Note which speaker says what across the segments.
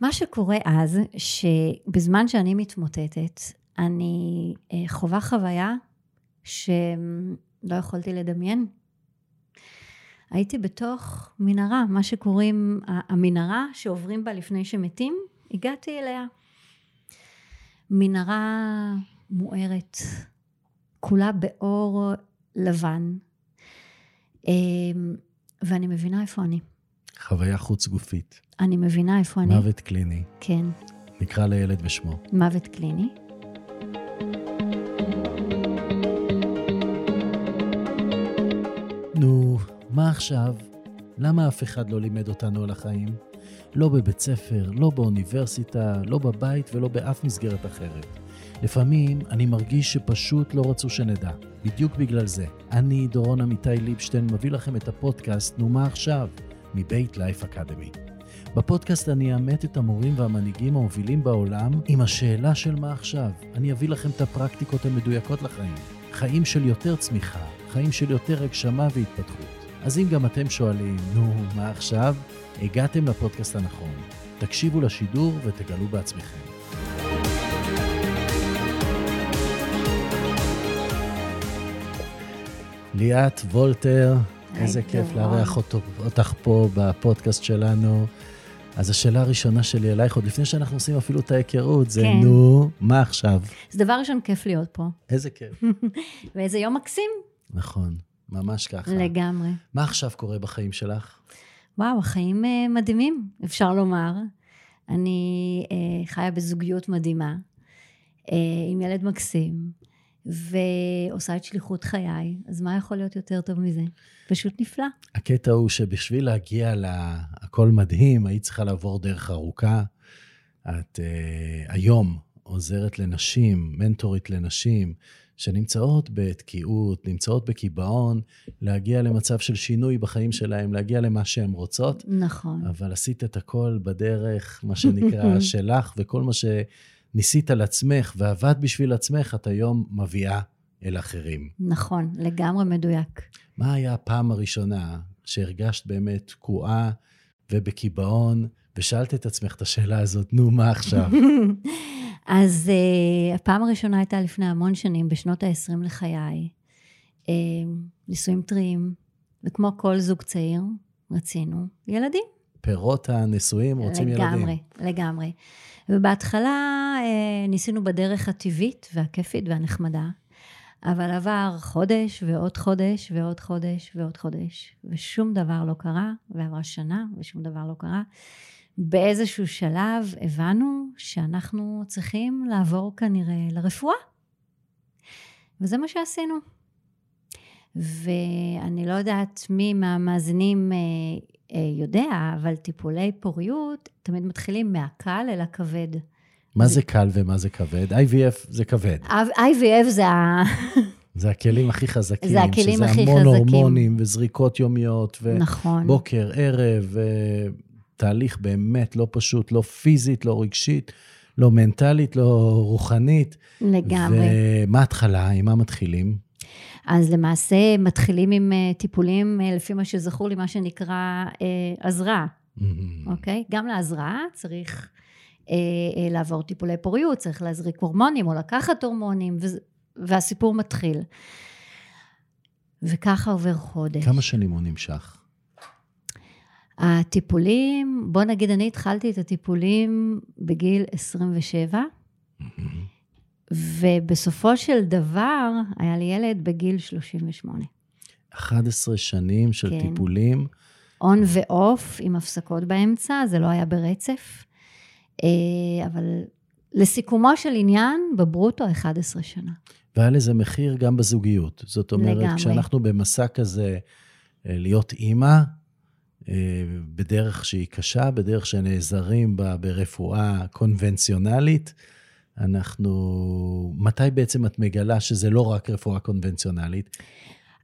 Speaker 1: מה שקורה אז, שבזמן שאני מתמוטטת, אני אה, חווה חוויה שלא יכולתי לדמיין. הייתי בתוך מנהרה, מה שקוראים המנהרה שעוברים בה לפני שמתים, הגעתי אליה. מנהרה מוארת, כולה באור לבן, אמ, ואני מבינה איפה אני.
Speaker 2: חוויה חוץ גופית.
Speaker 1: אני מבינה איפה אני.
Speaker 2: מוות קליני.
Speaker 1: כן.
Speaker 2: נקרא לילד בשמו.
Speaker 1: מוות קליני.
Speaker 2: נו, מה עכשיו? למה אף אחד לא לימד אותנו על החיים? לא בבית ספר, לא באוניברסיטה, לא בבית ולא באף מסגרת אחרת. לפעמים אני מרגיש שפשוט לא רצו שנדע. בדיוק בגלל זה. אני, דורון עמיתי ליבשטיין, מביא לכם את הפודקאסט "נו מה עכשיו?" מבית לייף אקדמי. בפודקאסט אני אאמת את המורים והמנהיגים המובילים בעולם עם השאלה של מה עכשיו. אני אביא לכם את הפרקטיקות המדויקות לחיים. חיים של יותר צמיחה, חיים של יותר הגשמה והתפתחות. אז אם גם אתם שואלים, נו, מה עכשיו? הגעתם לפודקאסט הנכון. תקשיבו לשידור ותגלו בעצמכם. ליאת וולטר, איזה כיף לארח אותך פה בפודקאסט שלנו. אז השאלה הראשונה שלי אלייך, עוד לפני שאנחנו עושים אפילו את ההיכרות, זה כן. נו, מה עכשיו?
Speaker 1: אז דבר ראשון, כיף להיות פה.
Speaker 2: איזה כיף.
Speaker 1: ואיזה יום מקסים.
Speaker 2: נכון, ממש ככה.
Speaker 1: לגמרי.
Speaker 2: מה עכשיו קורה בחיים שלך?
Speaker 1: וואו, החיים uh, מדהימים, אפשר לומר. אני uh, חיה בזוגיות מדהימה, uh, עם ילד מקסים. ועושה את שליחות חיי, אז מה יכול להיות יותר טוב מזה? פשוט נפלא.
Speaker 2: הקטע הוא שבשביל להגיע להכל מדהים, היית צריכה לעבור דרך ארוכה. את uh, היום עוזרת לנשים, מנטורית לנשים, שנמצאות בתקיעות, נמצאות בקיבעון, להגיע למצב של שינוי בחיים שלהם, להגיע למה שהן רוצות.
Speaker 1: נכון.
Speaker 2: אבל עשית את הכל בדרך, מה שנקרא, שלך, וכל מה ש... ניסית על עצמך ועבד בשביל עצמך, את היום מביאה אל אחרים.
Speaker 1: נכון, לגמרי מדויק.
Speaker 2: מה היה הפעם הראשונה שהרגשת באמת תקועה ובקיבעון, ושאלת את עצמך את השאלה הזאת, נו, מה עכשיו?
Speaker 1: אז uh, הפעם הראשונה הייתה לפני המון שנים, בשנות ה-20 לחיי. Uh, נישואים טריים, וכמו כל זוג צעיר, רצינו ילדים.
Speaker 2: פירות הנישואים רוצים
Speaker 1: לגמרי,
Speaker 2: ילדים.
Speaker 1: לגמרי, לגמרי. ובהתחלה אה, ניסינו בדרך הטבעית והכיפית והנחמדה, אבל עבר חודש ועוד חודש ועוד חודש ועוד חודש, ושום דבר לא קרה, ועברה שנה ושום דבר לא קרה. באיזשהו שלב הבנו שאנחנו צריכים לעבור כנראה לרפואה. וזה מה שעשינו. ואני לא יודעת מי מהמאזינים אה, יודע, אבל טיפולי פוריות תמיד מתחילים מהקל אל הכבד.
Speaker 2: מה זה קל ומה זה כבד? IVF זה כבד.
Speaker 1: IVF זה ה...
Speaker 2: זה הכלים הכי חזקים.
Speaker 1: זה הכלים הכי חזקים.
Speaker 2: שזה המון הורמונים וזריקות יומיות. ו...
Speaker 1: נכון.
Speaker 2: בוקר, ערב, תהליך באמת לא פשוט, לא פיזית, לא רגשית, לא מנטלית, לא רוחנית.
Speaker 1: לגמרי.
Speaker 2: ומה ההתחלה? עם מה מתחילים?
Speaker 1: אז למעשה מתחילים עם אה, טיפולים, אה, לפי מה שזכור לי, מה שנקרא עזרה, אה, אוקיי? גם לעזרה צריך לעבור טיפולי פוריות, צריך להזריק הורמונים או לקחת הורמונים, והסיפור מתחיל. וככה עובר חודש.
Speaker 2: כמה שנים הוא נמשך?
Speaker 1: הטיפולים, בוא נגיד, אני התחלתי את הטיפולים בגיל 27. ובסופו של דבר, היה לי ילד בגיל 38.
Speaker 2: 11 שנים של כן. טיפולים.
Speaker 1: און ואוף, עם הפסקות באמצע, זה לא היה ברצף. אה, אבל לסיכומו של עניין, בברוטו 11 שנה.
Speaker 2: והיה לזה מחיר גם בזוגיות. זאת אומרת, לגמרי. כשאנחנו במסע כזה, אה, להיות אימא, אה, בדרך שהיא קשה, בדרך שנעזרים בה ברפואה קונבנציונלית, אנחנו... מתי בעצם את מגלה שזה לא רק רפואה קונבנציונלית?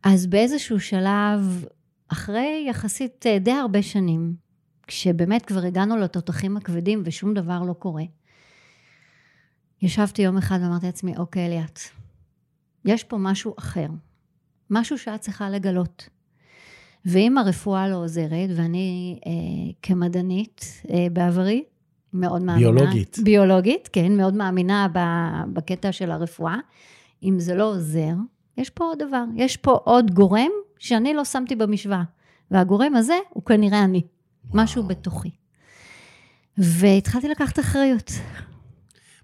Speaker 1: אז באיזשהו שלב, אחרי יחסית אה, די הרבה שנים, כשבאמת כבר הגענו לתותחים הכבדים ושום דבר לא קורה, ישבתי יום אחד ואמרתי לעצמי, אוקיי, ליאת, יש פה משהו אחר, משהו שאת צריכה לגלות. ואם הרפואה לא עוזרת, ואני אה, כמדענית אה, בעברי, מאוד מאמינה.
Speaker 2: ביולוגית.
Speaker 1: ביולוגית, כן, מאוד מאמינה בקטע של הרפואה. אם זה לא עוזר, יש פה עוד דבר, יש פה עוד גורם שאני לא שמתי במשוואה. והגורם הזה הוא כנראה אני,
Speaker 2: וואו.
Speaker 1: משהו בתוכי. והתחלתי לקחת אחריות.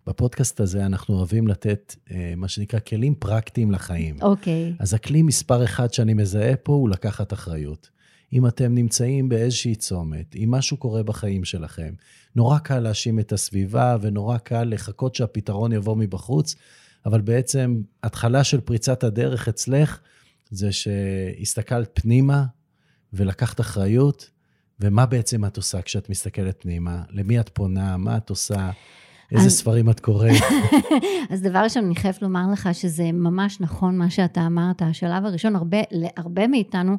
Speaker 2: בפודקאסט הזה אנחנו אוהבים לתת אה, מה שנקרא כלים פרקטיים לחיים.
Speaker 1: אוקיי,
Speaker 2: אז הכלי מספר אחד שאני מזהה פה הוא לקחת אחריות. אם אתם נמצאים באיזושהי צומת, אם משהו קורה בחיים שלכם, נורא קל להאשים את הסביבה ונורא קל לחכות שהפתרון יבוא מבחוץ, אבל בעצם התחלה של פריצת הדרך אצלך זה שהסתכלת פנימה ולקחת אחריות, ומה בעצם את עושה כשאת מסתכלת פנימה? למי את פונה? מה את עושה? איזה
Speaker 1: אז-
Speaker 2: ספרים את קוראת?
Speaker 1: אז דבר ראשון, אני חייבת לומר לך שזה ממש נכון מה שאתה אמרת. השלב הראשון, הרבה, להרבה מאיתנו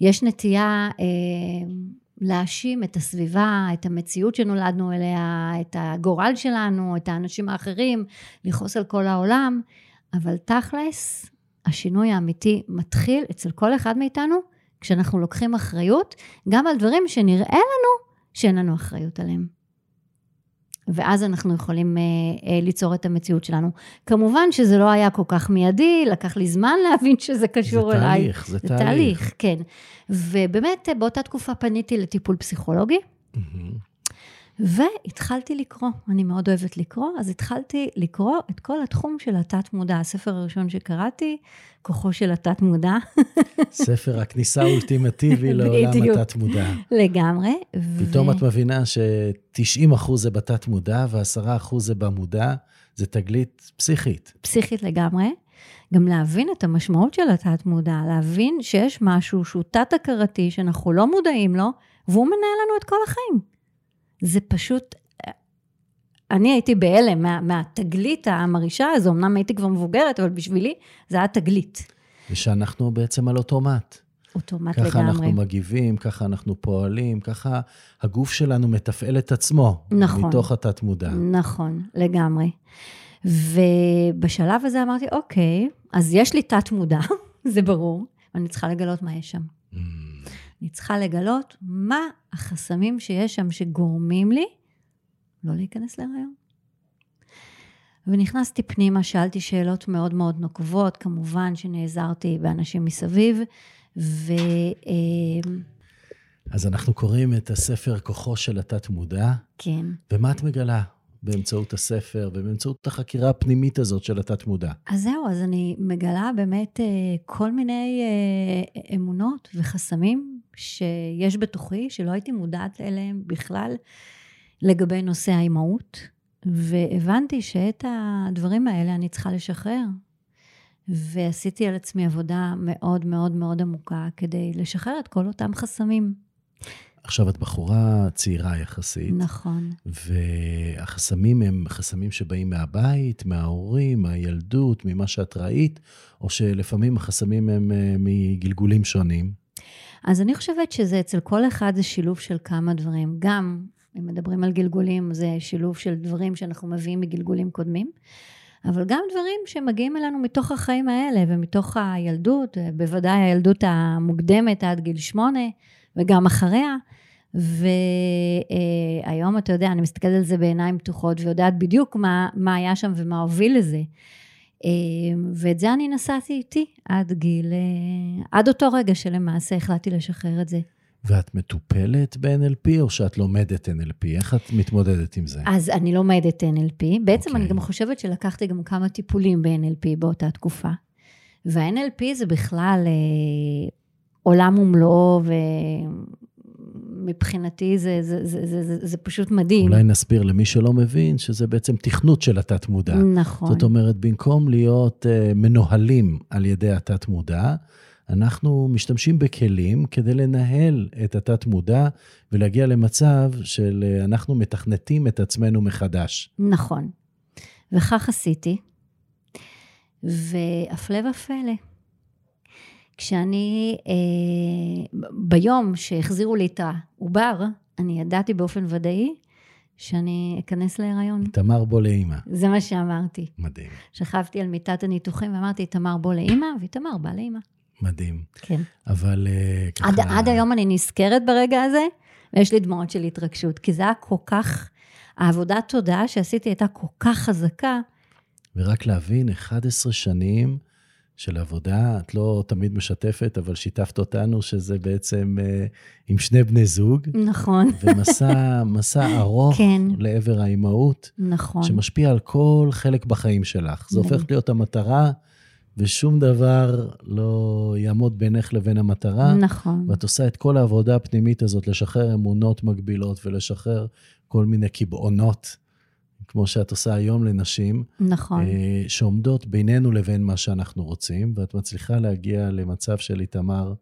Speaker 1: יש נטייה אה, להאשים את הסביבה, את המציאות שנולדנו אליה, את הגורל שלנו, את האנשים האחרים, לכעוס על כל העולם, אבל תכלס, השינוי האמיתי מתחיל אצל כל אחד מאיתנו, כשאנחנו לוקחים אחריות, גם על דברים שנראה לנו שאין לנו אחריות עליהם. ואז אנחנו יכולים אה, אה, ליצור את המציאות שלנו. כמובן שזה לא היה כל כך מיידי, לקח לי זמן להבין שזה
Speaker 2: זה
Speaker 1: קשור אליי.
Speaker 2: תהליך, זה
Speaker 1: זה
Speaker 2: תהליך.
Speaker 1: תהליך, כן. ובאמת, אה, באותה תקופה פניתי לטיפול פסיכולוגי,
Speaker 2: מהמם.
Speaker 1: והתחלתי לקרוא. אני מאוד אוהבת לקרוא, אז התחלתי לקרוא את כל התחום של התת-מודע. הספר הראשון שקראתי, כוחו של התת-מודע,
Speaker 2: ספר הכניסה האולטימטיבי לעולם. התת-מודע.
Speaker 1: לגמרי.
Speaker 2: פתאום
Speaker 1: ו-
Speaker 2: את מבינה ש-90% זה בתת-מודע ו-10% זה במודע, זה תגלית פסיכית.
Speaker 1: פסיכית לגמרי. גם להבין את המשמעות של התת-מודע, להבין שיש משהו שהוא תת-הכרתי, שאנחנו לא מודעים לו, והוא מנהל לנו את כל החיים. זה פשוט... אני הייתי בהלם מה, מהתגלית המרעישה הזו, אמנם הייתי כבר מבוגרת, אבל בשבילי זה היה תגלית.
Speaker 2: ושאנחנו בעצם על אוטומט.
Speaker 1: אוטומט
Speaker 2: ככה
Speaker 1: לגמרי.
Speaker 2: אנחנו מגיבים, ככה אנחנו פועלים, ככה הגוף שלנו מתפעל את עצמו.
Speaker 1: נכון.
Speaker 2: מתוך התת-מודע.
Speaker 1: נכון, לגמרי. ובשלב הזה אמרתי, אוקיי, אז יש לי תת-מודע, זה ברור, ואני צריכה לגלות מה יש שם.
Speaker 2: Mm,
Speaker 1: אני צריכה לגלות מה החסמים שיש שם שגורמים לי לא להיכנס להיריון. ונכנסתי פנימה, שאלתי שאלות מאוד מאוד נוקבות, כמובן שנעזרתי באנשים מסביב, ו... אה,
Speaker 2: אז אנחנו קוראים את הספר כוחו של התת-מודע,
Speaker 1: כן.
Speaker 2: ומה את מגלה באמצעות הספר ובאמצעות החקירה הפנימית הזאת של התת-מודע?
Speaker 1: אז זהו, אז אני מגלה באמת אה, כל מיני אה, אמונות וחסמים שיש בתוכי, שלא הייתי מודעת אליהם בכלל לגבי נושא האימהות, והבנתי שאת הדברים האלה אני צריכה לשחרר. ועשיתי על עצמי עבודה מאוד מאוד מאוד עמוקה כדי לשחרר את כל אותם חסמים.
Speaker 2: עכשיו, את בחורה צעירה יחסית,
Speaker 1: נכון.
Speaker 2: והחסמים הם חסמים שבאים מהבית, מההורים, מהילדות, ממה שאת ראית, או שלפעמים החסמים הם אה, מגלגולים שונים.
Speaker 1: אז אני חושבת שזה אצל כל אחד זה שילוב של כמה דברים. גם, אם מדברים על גלגולים, זה שילוב של דברים שאנחנו מביאים מגלגולים קודמים, אבל גם דברים שמגיעים אלינו מתוך החיים האלה ומתוך הילדות, בוודאי הילדות המוקדמת עד גיל שמונה, וגם אחריה. והיום, אתה יודע, אני מסתכלת על זה בעיניים פתוחות ויודעת בדיוק מה, מה היה שם ומה הוביל לזה. ואת זה אני נסעתי איתי עד גיל, עד אותו רגע שלמעשה החלטתי לשחרר את זה.
Speaker 2: ואת מטופלת ב-NLP, או שאת לומדת NLP? איך את מתמודדת עם זה?
Speaker 1: אז אני לומדת NLP. בעצם
Speaker 2: אוקיי.
Speaker 1: אני גם חושבת שלקחתי גם כמה טיפולים ב-NLP באותה תקופה. וה-NLP זה בכלל אה, עולם ומלואו, ומבחינתי זה, זה, זה, זה, זה, זה פשוט מדהים.
Speaker 2: אולי נסביר למי שלא מבין, שזה בעצם תכנות של התת-מודע.
Speaker 1: נכון.
Speaker 2: זאת אומרת, במקום להיות uh, מנוהלים על ידי התת-מודע, אנחנו משתמשים בכלים כדי לנהל את התת-מודע ולהגיע למצב של uh, אנחנו מתכנתים את עצמנו מחדש.
Speaker 1: נכון. וכך עשיתי. והפלא ופלא, כשאני, אה, ביום שהחזירו לי את העובר, אני ידעתי באופן ודאי שאני אכנס להיריון.
Speaker 2: תמר בוא לאימא.
Speaker 1: זה מה שאמרתי.
Speaker 2: מדהים,
Speaker 1: שכבתי על מיטת הניתוחים ואמרתי, תמר בוא לאימא, ותמר באה לאימא.
Speaker 2: מדהים.
Speaker 1: כן.
Speaker 2: אבל uh, ככה...
Speaker 1: עד, עד היום אני נזכרת ברגע הזה, ויש לי דמעות של התרגשות, כי זה היה כל כך... העבודת תודעה שעשיתי הייתה כל כך חזקה.
Speaker 2: ורק להבין, 11 שנים של עבודה, את לא תמיד משתפת, אבל שיתפת אותנו שזה בעצם אה, עם שני בני זוג.
Speaker 1: נכון.
Speaker 2: ומסע מסע ארוך
Speaker 1: כן.
Speaker 2: לעבר האימהות,
Speaker 1: נכון.
Speaker 2: שמשפיע על כל חלק בחיים שלך. זה הופך להיות המטרה, ושום דבר לא יעמוד בינך לבין המטרה.
Speaker 1: נכון.
Speaker 2: ואת עושה את כל העבודה הפנימית הזאת, לשחרר אמונות מגבילות ולשחרר כל מיני קבעונות, כמו שאת עושה היום לנשים,
Speaker 1: נכון.
Speaker 2: אה, שעומדות בינינו לבין מה שאנחנו רוצים, ואת מצליחה להגיע למצב של איתמר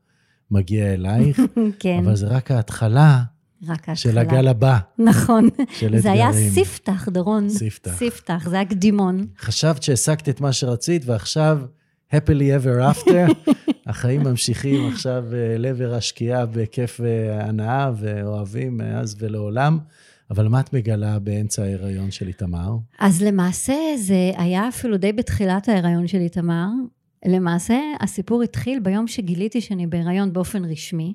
Speaker 2: מגיע אלייך,
Speaker 1: כן,
Speaker 2: אבל זה רק ההתחלה
Speaker 1: רק ההתחלה.
Speaker 2: של הגל הבא,
Speaker 1: נכון.
Speaker 2: של אתגרים.
Speaker 1: זה היה ספתח, דורון.
Speaker 2: ספתח.
Speaker 1: ספתח, זה היה קדימון.
Speaker 2: חשבת שהשגת את מה שרצית, ועכשיו, happily ever after, החיים ממשיכים עכשיו אה, לעבר השקיעה בכיף והנאה, ואוהבים מאז ולעולם. אבל מה את מגלה באמצע ההיריון של איתמר?
Speaker 1: אז למעשה זה היה אפילו די בתחילת ההיריון של איתמר. למעשה הסיפור התחיל ביום שגיליתי שאני בהיריון באופן רשמי.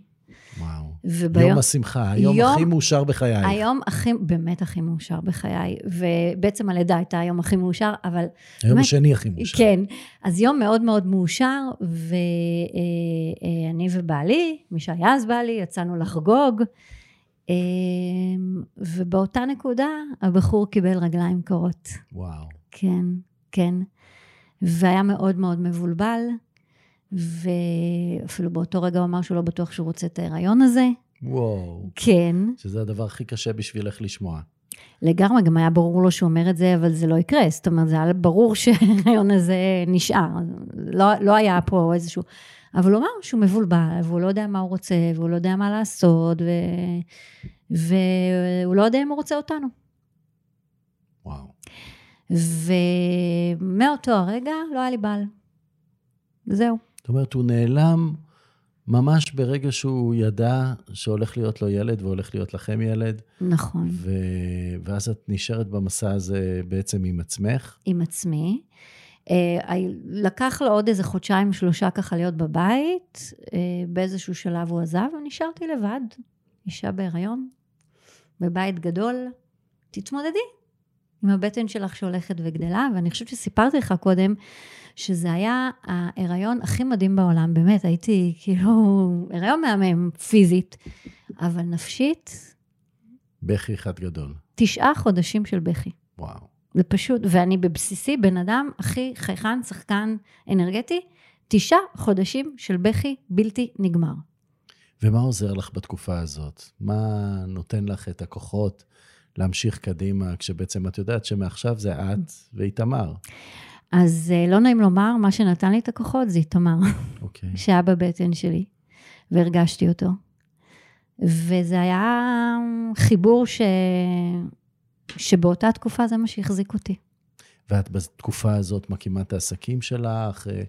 Speaker 2: וואו.
Speaker 1: וביום...
Speaker 2: יום השמחה, היום
Speaker 1: יום-
Speaker 2: הכי מאושר בחייך.
Speaker 1: היום הכי, באמת הכי מאושר בחיי, ובעצם הלידה הייתה היום הכי מאושר, אבל
Speaker 2: היום
Speaker 1: באמת-
Speaker 2: השני הכי מאושר.
Speaker 1: כן, אז יום מאוד מאוד מאושר, ואני ובעלי, מי שהיה אז בעלי, יצאנו לחגוג, אה, ובאותה נקודה הבחור קיבל רגליים קרות.
Speaker 2: וואו.
Speaker 1: כן, כן. והיה מאוד מאוד מבולבל, ואפילו באותו רגע הוא אמר שהוא לא בטוח שהוא רוצה את ההיריון הזה.
Speaker 2: וואו.
Speaker 1: כן,
Speaker 2: שזה הדבר הכי קשה בשבילך לשמוע.
Speaker 1: לגמרי, גם היה ברור לו שהוא אומר את זה, אבל זה לא יקרה. זאת אומרת, זה היה ברור שההיריון הזה נשאר. לא, לא היה פה איזשהו... אבל הוא אמר שהוא מבולבל, והוא לא יודע מה הוא רוצה, והוא לא יודע מה לעשות, ו... והוא לא יודע אם הוא רוצה אותנו.
Speaker 2: וואו.
Speaker 1: ומאותו הרגע לא היה לי בעל. זהו.
Speaker 2: זאת אומרת, הוא נעלם ממש ברגע שהוא ידע שהולך להיות לו ילד והולך להיות לכם ילד,
Speaker 1: נכון.
Speaker 2: ו... ואז את נשארת במסע הזה בעצם עם עצמך.
Speaker 1: עם עצמי. אה, לקח לו עוד איזה חודשיים, שלושה ככה להיות בבית. אה, באיזשהו שלב הוא עזב, ונשארתי לבד. אישה בהיריון, בבית גדול. תתמודדי עם הבטן שלך שהולכת וגדלה, ואני חושבת שסיפרתי לך קודם, שזה היה ההיריון הכי מדהים בעולם, באמת, הייתי כאילו, הריון מהמם, פיזית, אבל נפשית,
Speaker 2: בכי אחד גדול.
Speaker 1: תשעה חודשים של בכי.
Speaker 2: וואו.
Speaker 1: זה פשוט, ואני בבסיסי בן אדם הכי חייכן, שחקן אנרגטי, תשעה חודשים של בכי בלתי נגמר.
Speaker 2: ומה עוזר לך בתקופה הזאת? מה נותן לך את הכוחות להמשיך קדימה, כשבעצם את יודעת שמעכשיו זה את ואיתמר?
Speaker 1: אז אה, לא נעים לומר, מה שנתן לי את הכוחות זה איתמר,
Speaker 2: אוקיי.
Speaker 1: שהיה בבטן שלי, והרגשתי אותו. וזה היה חיבור ש... שבאותה תקופה זה מה שהחזיק אותי.
Speaker 2: ואת בתקופה הזאת מקימה את העסקים שלך, אה,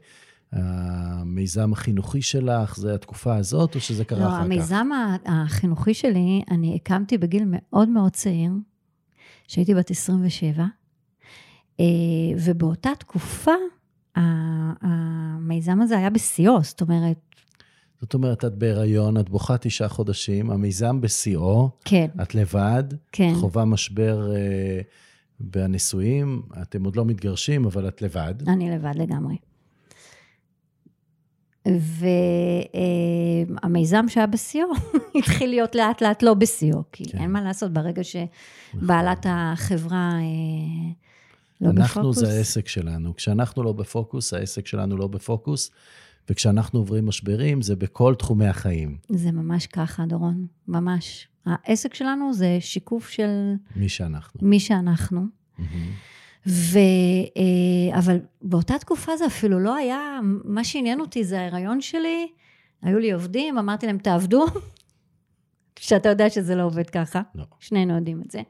Speaker 2: המיזם החינוכי שלך, זה התקופה הזאת, או שזה קרה
Speaker 1: לא,
Speaker 2: אחר כך?
Speaker 1: המיזם החינוכי שלי, אני הקמתי בגיל מאוד מאוד צעיר, שהייתי בת 27, אה, ובאותה תקופה, המיזם הזה היה בשיאו, זאת אומרת,
Speaker 2: זאת אומרת, את בהיריון, את בוכה תשעה חודשים, המיזם בשיאו,
Speaker 1: כן,
Speaker 2: את לבד,
Speaker 1: כן,
Speaker 2: את חווה משבר אה, בנישואים, אתם עוד לא מתגרשים, אבל את לבד.
Speaker 1: אני לבד לגמרי. והמיזם שהיה בשיאו התחיל להיות לאט לאט לא בשיאו, כי
Speaker 2: כן.
Speaker 1: אין מה לעשות ברגע שבעלת החברה אה, לא בפוקוס.
Speaker 2: אנחנו זה העסק שלנו. כשאנחנו לא בפוקוס, העסק שלנו לא בפוקוס, וכשאנחנו עוברים משברים, זה בכל תחומי החיים.
Speaker 1: זה ממש ככה, דורון, ממש. העסק שלנו זה שיקוף של
Speaker 2: מי שאנחנו.
Speaker 1: מי שאנחנו.
Speaker 2: מהמם.
Speaker 1: ו... אה, אבל באותה תקופה זה אפילו לא היה, מה שעניין אותי זה ההיריון שלי, היו לי עובדים, אמרתי להם, תעבדו, שאתה יודע שזה לא עובד ככה,
Speaker 2: לא.
Speaker 1: שנינו יודעים את זה,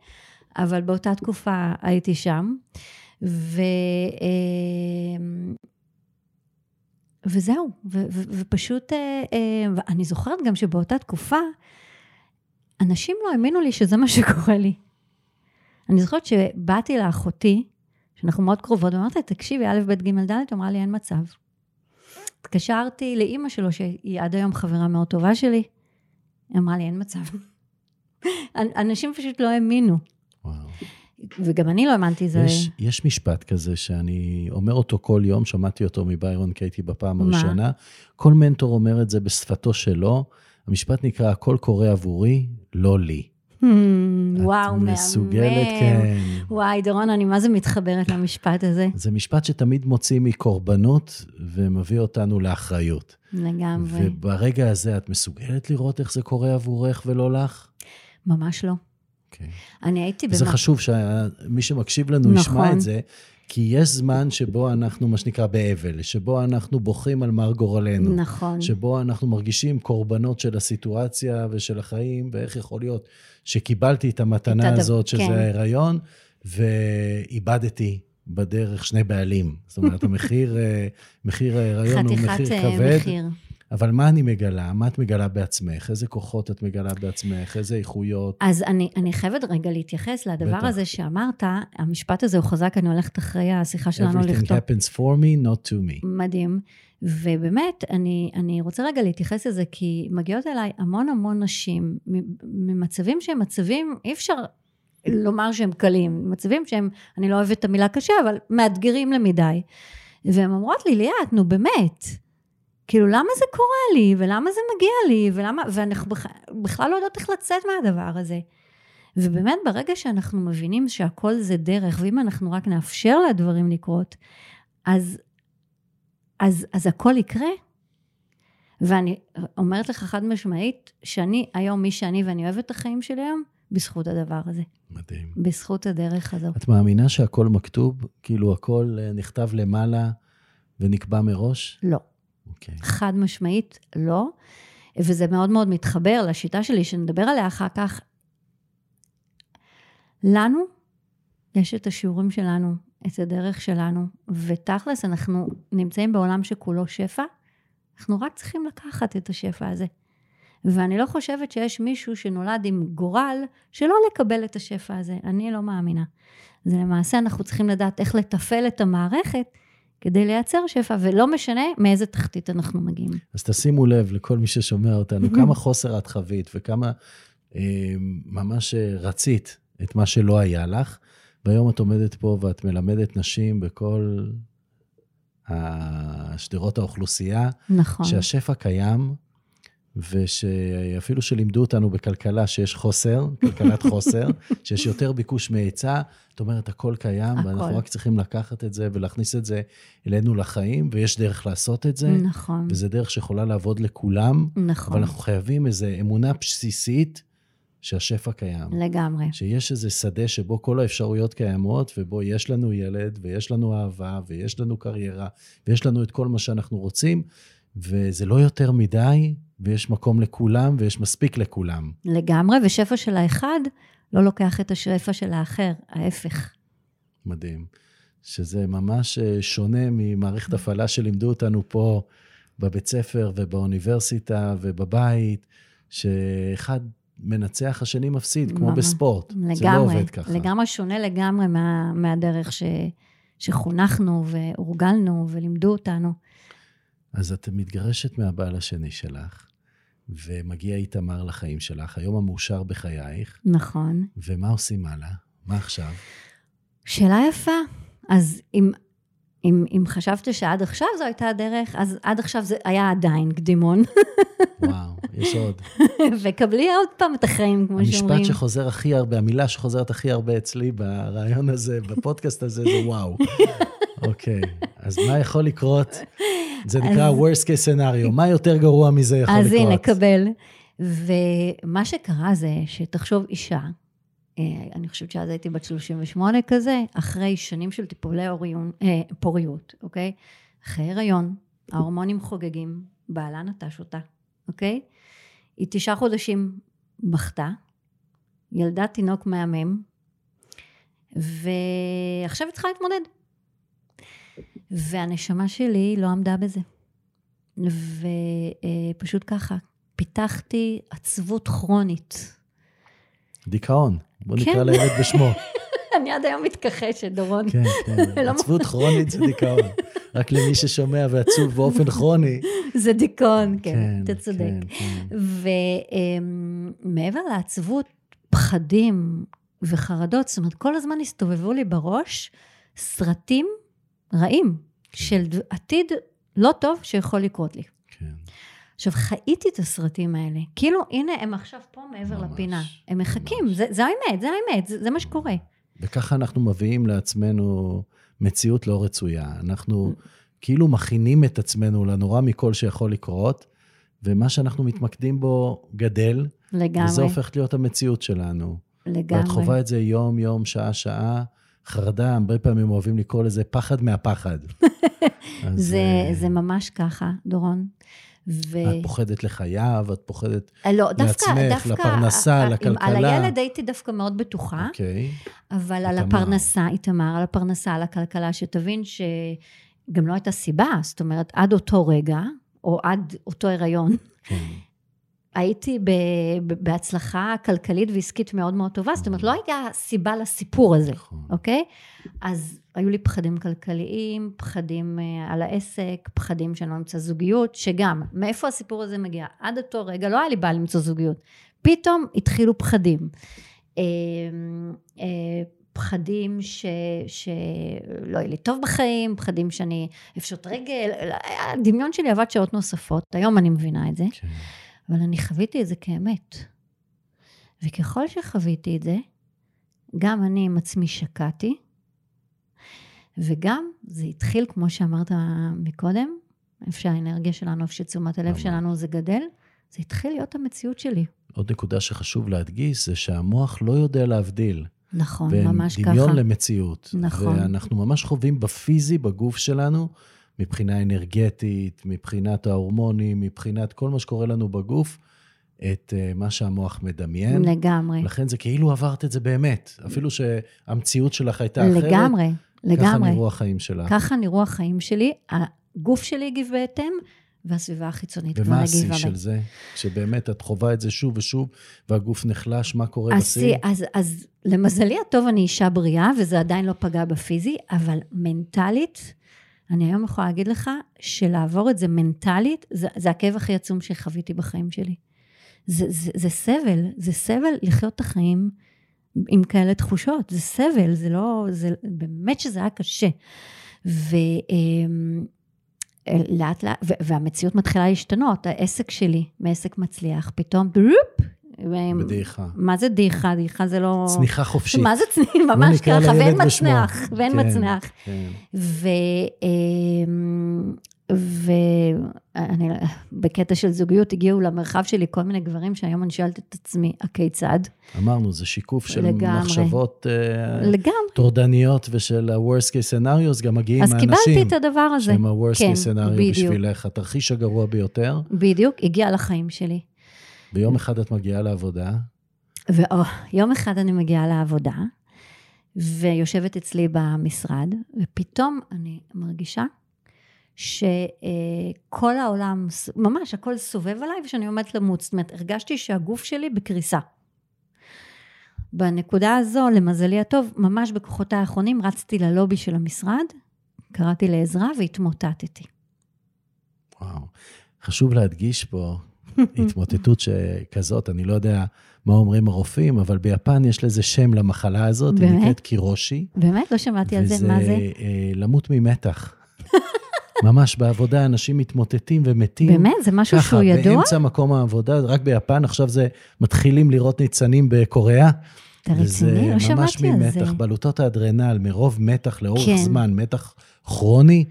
Speaker 1: אבל באותה תקופה הייתי שם, ו... וזהו, ו- ו- ופשוט, אה, אה, אני זוכרת גם שבאותה תקופה, אנשים לא האמינו לי שזה מה שקורה לי. אני זוכרת שבאתי לאחותי, שאנחנו מאוד קרובות, ואמרתי לה, תקשיבי, א', ב', ג', ד', אמרה לי, אין מצב. התקשרתי לאימא שלו, שהיא עד היום חברה מאוד טובה שלי, היא אמרה לי, אין מצב. אנשים פשוט לא האמינו.
Speaker 2: וואו.
Speaker 1: וגם אני לא האמנתי, זה...
Speaker 2: יש, יש משפט כזה שאני אומר אותו כל יום, שמעתי אותו מביירון קייטי בפעם
Speaker 1: מה?
Speaker 2: הראשונה. כל מנטור אומר את זה בשפתו שלו. המשפט נקרא, הכל קורה עבורי, לא לי.
Speaker 1: Hmm, וואו,
Speaker 2: את
Speaker 1: מהמם.
Speaker 2: מסוגלת, כן.
Speaker 1: וואי, דורון, אני מה זה מתחברת למשפט הזה.
Speaker 2: זה משפט שתמיד מוציא מקורבנות ומביא אותנו לאחריות.
Speaker 1: לגמרי.
Speaker 2: וברגע הזה את מסוגלת לראות איך זה קורה עבורך ולא לך?
Speaker 1: ממש לא.
Speaker 2: כן.
Speaker 1: אני הייתי
Speaker 2: וזה
Speaker 1: במה...
Speaker 2: חשוב שמי שמקשיב לנו ישמע
Speaker 1: נכון.
Speaker 2: את זה, כי יש זמן שבו אנחנו, מה שנקרא, באבל, שבו אנחנו בוכים על מר גורלנו.
Speaker 1: נכון.
Speaker 2: שבו אנחנו מרגישים קורבנות של הסיטואציה ושל החיים, ואיך יכול להיות שקיבלתי את המתנה
Speaker 1: את הדבר-
Speaker 2: הזאת, שזה
Speaker 1: כן.
Speaker 2: ההיריון, ואיבדתי בדרך שני בעלים. זאת אומרת, המחיר, אה, מחיר ההיריון הוא מחיר
Speaker 1: חתיכת אה,
Speaker 2: כבד,
Speaker 1: מחיר.
Speaker 2: אבל מה אני מגלה? מה את מגלה בעצמך? איזה כוחות את מגלה בעצמך? איזה איכויות?
Speaker 1: אז אני, אני חייבת רגע להתייחס לדבר
Speaker 2: בטח.
Speaker 1: הזה שאמרת, המשפט הזה הוא חזק, אני הולכת אחרי השיחה שלנו
Speaker 2: Everything
Speaker 1: לכתוב.
Speaker 2: happens for me, not to me.
Speaker 1: מדהים. ובאמת, אני, אני רוצה רגע להתייחס לזה, כי מגיעות אליי המון המון נשים ממצבים שהם מצבים, אי אפשר לומר שהם קלים, מצבים שהם, אני לא אוהבת את המילה קשה, אבל מאתגרים למדי. והן אומרות לי, ליאת, נו באמת, כאילו, למה זה קורה לי, ולמה זה מגיע לי, ולמה, ואנחנו בכ- בכלל לא יודעות איך לצאת מהדבר הזה. ובאמת, ברגע שאנחנו מבינים שהכל זה דרך, ואם אנחנו רק נאפשר לדברים לקרות, אז, אז, אז הכל יקרה. ואני אומרת לך חד משמעית, שאני היום מי שאני ואני אוהבת את החיים שלי היום, בזכות הדבר הזה,
Speaker 2: מדהים.
Speaker 1: בזכות הדרך הזאת.
Speaker 2: את מאמינה שהכל מכתוב? כאילו הכל אה, נכתב למעלה ונקבע מראש?
Speaker 1: לא.
Speaker 2: אוקיי.
Speaker 1: חד משמעית, לא. וזה מאוד מאוד מתחבר לשיטה שלי, שנדבר עליה אחר כך. לנו יש את השיעורים שלנו, את הדרך שלנו, ותכלס אנחנו נמצאים בעולם שכולו שפע, אנחנו רק צריכים לקחת את השפע הזה. ואני לא חושבת שיש מישהו שנולד עם גורל שלא לקבל את השפע הזה, אני לא מאמינה. זה למעשה אנחנו צריכים לדעת איך לתפעל את המערכת כדי לייצר שפע, ולא משנה מאיזה תחתית אנחנו מגיעים.
Speaker 2: אז תשימו לב לכל מי ששומע אותנו, כמה חוסר את חווית וכמה אה, ממש רצית את מה שלא היה לך, והיום את עומדת פה ואת מלמדת נשים בכל שדרות האוכלוסייה,
Speaker 1: נכון.
Speaker 2: שהשפע קיים, ושאפילו שלימדו אותנו בכלכלה שיש חוסר, כלכלת חוסר, שיש יותר ביקוש מהיצע, זאת אומרת, הכל קיים,
Speaker 1: הכל.
Speaker 2: ואנחנו רק צריכים לקחת את זה ולהכניס את זה אלינו לחיים, ויש דרך לעשות את זה,
Speaker 1: נכון,
Speaker 2: וזה דרך שיכולה לעבוד לכולם, אבל
Speaker 1: נכון,
Speaker 2: אנחנו חייבים איזו אמונה בסיסית שהשפע קיים.
Speaker 1: לגמרי.
Speaker 2: שיש איזה שדה שבו כל האפשרויות קיימות, ובו יש לנו ילד, ויש לנו אהבה, ויש לנו קריירה, ויש לנו את כל מה שאנחנו רוצים, וזה לא יותר מדי, ויש מקום לכולם, ויש מספיק לכולם.
Speaker 1: לגמרי, ושפע של האחד לא לוקח את השפע של האחר, ההפך.
Speaker 2: מדהים. שזה ממש אה, שונה ממערכת הפעלה שלימדו אותנו פה בבית ספר ובאוניברסיטה ובבית, שאחד מנצח, השני מפסיד, כמו
Speaker 1: ממש.
Speaker 2: בספורט.
Speaker 1: לגמרי,
Speaker 2: זה לא עובד ככה.
Speaker 1: לגמרי שונה לגמרי מה, מהדרך ש, שחונכנו והורגלנו ולימדו אותנו.
Speaker 2: אז את מתגרשת מהבעל השני שלך, ומגיע איתמר לחיים שלך, היום המאושר בחייך,
Speaker 1: נכון.
Speaker 2: ומה עושים הלאה? מה עכשיו?
Speaker 1: שאלה יפה. אז אם, אם, אם חשבת שעד עכשיו זו הייתה הדרך, אז עד עכשיו זה היה עדיין קדימון.
Speaker 2: וואו, יש עוד.
Speaker 1: וקבלי עוד פעם את החיים, כמו שאומרים.
Speaker 2: המשפט שחוזר הכי הרבה, המילה שחוזרת הכי הרבה אצלי ברעיון הזה, בפודקאסט הזה, זה וואו. אוקיי, אז מה יכול לקרות? זה נקרא
Speaker 1: אז-
Speaker 2: worst case scenario. מה יותר גרוע מזה יכול
Speaker 1: אז
Speaker 2: לקרות?
Speaker 1: הנה, קבל. ומה שקרה זה שתחשוב אישה, אה, אני חושבת שאז הייתי בת 38 כזה, אחרי שנים של טיפולי אוריון, אה, פוריות, אוקיי? אחרי הריון, ההורמונים חוגגים, בעלה נטש אותה, אוקיי? היא תשעה חודשים בכתה, ילדה תינוק מהמם, ועכשיו היא צריכה להתמודד. והנשמה שלי לא עמדה בזה. ופשוט ככה, פיתחתי עצבות כרונית.
Speaker 2: דיכאון. בוא
Speaker 1: כן.
Speaker 2: נקרא לילד בשמו.
Speaker 1: אני עד היום מתכחשת, דורון.
Speaker 2: כן, כן.
Speaker 1: לא
Speaker 2: עצבות כרונית זה דיכאון. רק למי ששומע ועצוב באופן כרוני.
Speaker 1: זה דיכאון, כן,
Speaker 2: כן,
Speaker 1: אתה צודק.
Speaker 2: כן, כן.
Speaker 1: ומעבר לעצבות, פחדים, וחרדות, זאת אומרת, כל הזמן הסתובבו לי בראש סרטים רעים של עתיד לא טוב שיכול לקרות לי.
Speaker 2: כן.
Speaker 1: עכשיו, חייתי את הסרטים האלה. כאילו, הנה, הם עכשיו פה מעבר
Speaker 2: ממש,
Speaker 1: לפינה. הם מחכים,
Speaker 2: ממש.
Speaker 1: זה, זה האמת, זה האמת, זה, זה מה שקורה.
Speaker 2: וככה אנחנו מביאים לעצמנו מציאות לא רצויה. אנחנו כאילו מכינים את עצמנו לנורא מכל שיכול לקרות, ומה שאנחנו מתמקדים בו גדל,
Speaker 1: לגמרי,
Speaker 2: וזה הופך להיות המציאות שלנו.
Speaker 1: לגמרי.
Speaker 2: ואת חווה את זה יום-יום, שעה-שעה. חרדה, הרבה פעמים אוהבים לקרוא לזה פחד מהפחד. אז,
Speaker 1: זה,
Speaker 2: אה,
Speaker 1: זה ממש ככה, דורון. ו...
Speaker 2: את פוחדת לחייו, את פוחדת...
Speaker 1: לא, דווקא,
Speaker 2: לעצמך,
Speaker 1: דווקא,
Speaker 2: לפרנסה,
Speaker 1: עם-
Speaker 2: לכלכלה.
Speaker 1: על הילד הייתי דווקא מאוד בטוחה,
Speaker 2: אוקיי.
Speaker 1: אבל על
Speaker 2: איתמר.
Speaker 1: הפרנסה, איתמר, על הפרנסה, על הכלכלה, שתבין שגם לא הייתה סיבה, זאת אומרת, עד אותו רגע, או עד אותו הריון,
Speaker 2: כן.
Speaker 1: הייתי ב, ב, בהצלחה כלכלית ועסקית מאוד מאוד טובה, זאת אומרת, לא הייתה סיבה לסיפור הזה,
Speaker 2: נכון.
Speaker 1: אוקיי? אז היו לי פחדים כלכליים, פחדים אה, על העסק, פחדים שאני לא אמצא זוגיות, שגם, מאיפה הסיפור הזה מגיע? עד אותו רגע לא היה לי בעיה למצוא זוגיות. פתאום התחילו פחדים. אה, אה, פחדים ש, שלא יהיה לי טוב בחיים, פחדים שאני אפשוט רגל, הדמיון שלי עבד שעות נוספות, היום אני מבינה את זה.
Speaker 2: כן.
Speaker 1: אבל אני חוויתי את זה כאמת. וככל שחוויתי את זה, גם אני עם עצמי שקעתי, וגם זה התחיל, כמו שאמרת מקודם, איפה שהאנרגיה שלנו, איפה שתשומת הלב. שלנו זה גדל, זה התחיל להיות המציאות שלי.
Speaker 2: עוד נקודה שחשוב להדגיש, זה שהמוח לא יודע להבדיל.
Speaker 1: נכון,
Speaker 2: בין
Speaker 1: ממש ככה.
Speaker 2: דמיון למציאות.
Speaker 1: נכון.
Speaker 2: ואנחנו ממש חווים בפיזי, בגוף שלנו, מבחינה אנרגטית, מבחינת ההורמונים, מבחינת כל מה שקורה לנו בגוף, את uh, מה שהמוח מדמיין.
Speaker 1: לגמרי,
Speaker 2: לכן זה כאילו עברת את זה באמת. אפילו שהמציאות שלך הייתה אחרת,
Speaker 1: לגמרי,
Speaker 2: ככה
Speaker 1: לגמרי.
Speaker 2: נראו החיים שלך.
Speaker 1: ככה נראו החיים שלי, הגוף שלי הגיב בהתאם, והסביבה החיצונית כבר
Speaker 2: ומה
Speaker 1: הגיבה
Speaker 2: השיא של. זה? שבאמת את חווה את זה שוב ושוב, והגוף נחלש, מה קורה בשיא?
Speaker 1: אז, אז למזלי הטוב אני אישה בריאה, וזה עדיין לא פגע בפיזי, אבל מנטלית, אני היום יכולה להגיד לך שלעבור את זה מנטלית, זה, זה הכאב הכי עצום שחוויתי בחיים שלי. זה, זה, זה סבל, זה סבל לחיות את החיים עם כאלה תחושות, זה סבל, זה לא, זה באמת שזה היה קשה. ולאט לאט, ו- והמציאות מתחילה להשתנות, העסק שלי, מעסק מצליח, פתאום, דרופ, ו-
Speaker 2: בדעיכה.
Speaker 1: מה זה דעיכה? דעיכה זה לא...
Speaker 2: צניחה חופשית.
Speaker 1: מה זה צניחה? ממש ככה, ואין. מצנח, ואין
Speaker 2: כן,
Speaker 1: מצנח.
Speaker 2: כן.
Speaker 1: ואני, בקטע של זוגיות הגיעו למרחב שלי כל מיני גברים שהיום אני שואלת את עצמי, הכיצד?
Speaker 2: אמרנו, זה שיקוף של
Speaker 1: לגמרי.
Speaker 2: מחשבות אה,
Speaker 1: לגמרי.
Speaker 2: טורדניות ושל ה-worst case scenarios, גם מגיעים
Speaker 1: אז
Speaker 2: מהאנשים.
Speaker 1: קיבלתי את הדבר הזה.
Speaker 2: שהם ה-worst
Speaker 1: כן,
Speaker 2: case scenario
Speaker 1: בדיוק.
Speaker 2: בשבילך, התרחיש הגרוע ביותר.
Speaker 1: בדיוק, הגיע לחיים שלי.
Speaker 2: ביום אחד את מגיעה לעבודה,
Speaker 1: ויום אחד אני מגיעה לעבודה, ויושבת אצלי במשרד, ופתאום אני מרגישה שכל העולם, ממש הכל סובב עליי, ושאני עומדת למות. זאת אומרת, הרגשתי שהגוף שלי בקריסה. בנקודה הזו, למזלי הטוב, ממש בכוחותיי האחרונים, רצתי ללובי של המשרד, קראתי לעזרה והתמוטטתי.
Speaker 2: וואו. חשוב להדגיש פה התמוטטות שכזאת, אני לא יודע מה אומרים הרופאים, אבל ביפן יש לזה שם למחלה הזאת, היא
Speaker 1: באמת?
Speaker 2: נקראת קירושי.
Speaker 1: באמת? לא שמעתי על זה, מה זה?
Speaker 2: וזה אה, למות ממתח. ממש בעבודה אנשים מתמוטטים ומתים.
Speaker 1: באמת? זה משהו
Speaker 2: ככה,
Speaker 1: שהוא ידוע?
Speaker 2: באמצע מקום העבודה, רק ביפן, עכשיו זה מתחילים לראות ניצנים בקוריאה.
Speaker 1: אתה רציני? לא
Speaker 2: ממש
Speaker 1: שמעתי על זה.
Speaker 2: ממתח, בלוטות האדרנל, מרוב מתח לאורך
Speaker 1: כן.
Speaker 2: זמן, מתח כרוני,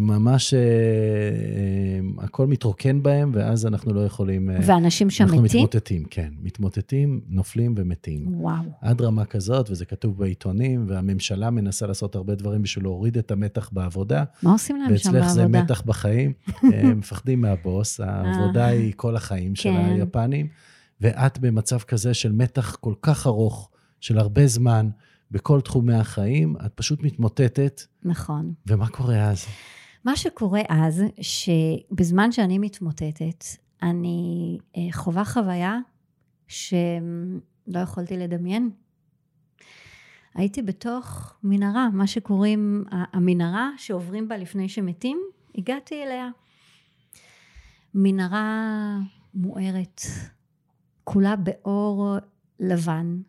Speaker 2: ממש אה, אה, הכל מתרוקן בהם, ואז אנחנו לא יכולים... אה,
Speaker 1: ואנשים שם
Speaker 2: אנחנו
Speaker 1: מתים?
Speaker 2: מתמוטטים, כן. מתמוטטים, נופלים ומתים.
Speaker 1: וואו.
Speaker 2: עד רמה כזאת, וזה כתוב בעיתונים, והממשלה מנסה לעשות הרבה דברים בשביל להוריד את המתח בעבודה,
Speaker 1: מה עושים להם שם
Speaker 2: ואצלך זה
Speaker 1: בעבודה?
Speaker 2: מתח בחיים. הם מפחדים מהבוס, העבודה היא כל החיים של
Speaker 1: כן.
Speaker 2: היפנים, ואת במצב כזה של מתח כל כך ארוך, של הרבה זמן, בכל תחומי החיים, את פשוט מתמוטטת,
Speaker 1: נכון.
Speaker 2: ומה קורה אז?
Speaker 1: מה שקורה אז, שבזמן שאני מתמוטטת, אני אה, חווה חוויה שלא יכולתי לדמיין. הייתי בתוך מנהרה, מה שקוראים המנהרה שעוברים בה לפני שמתים, הגעתי אליה. מנהרה מוארת, כולה באור לבן,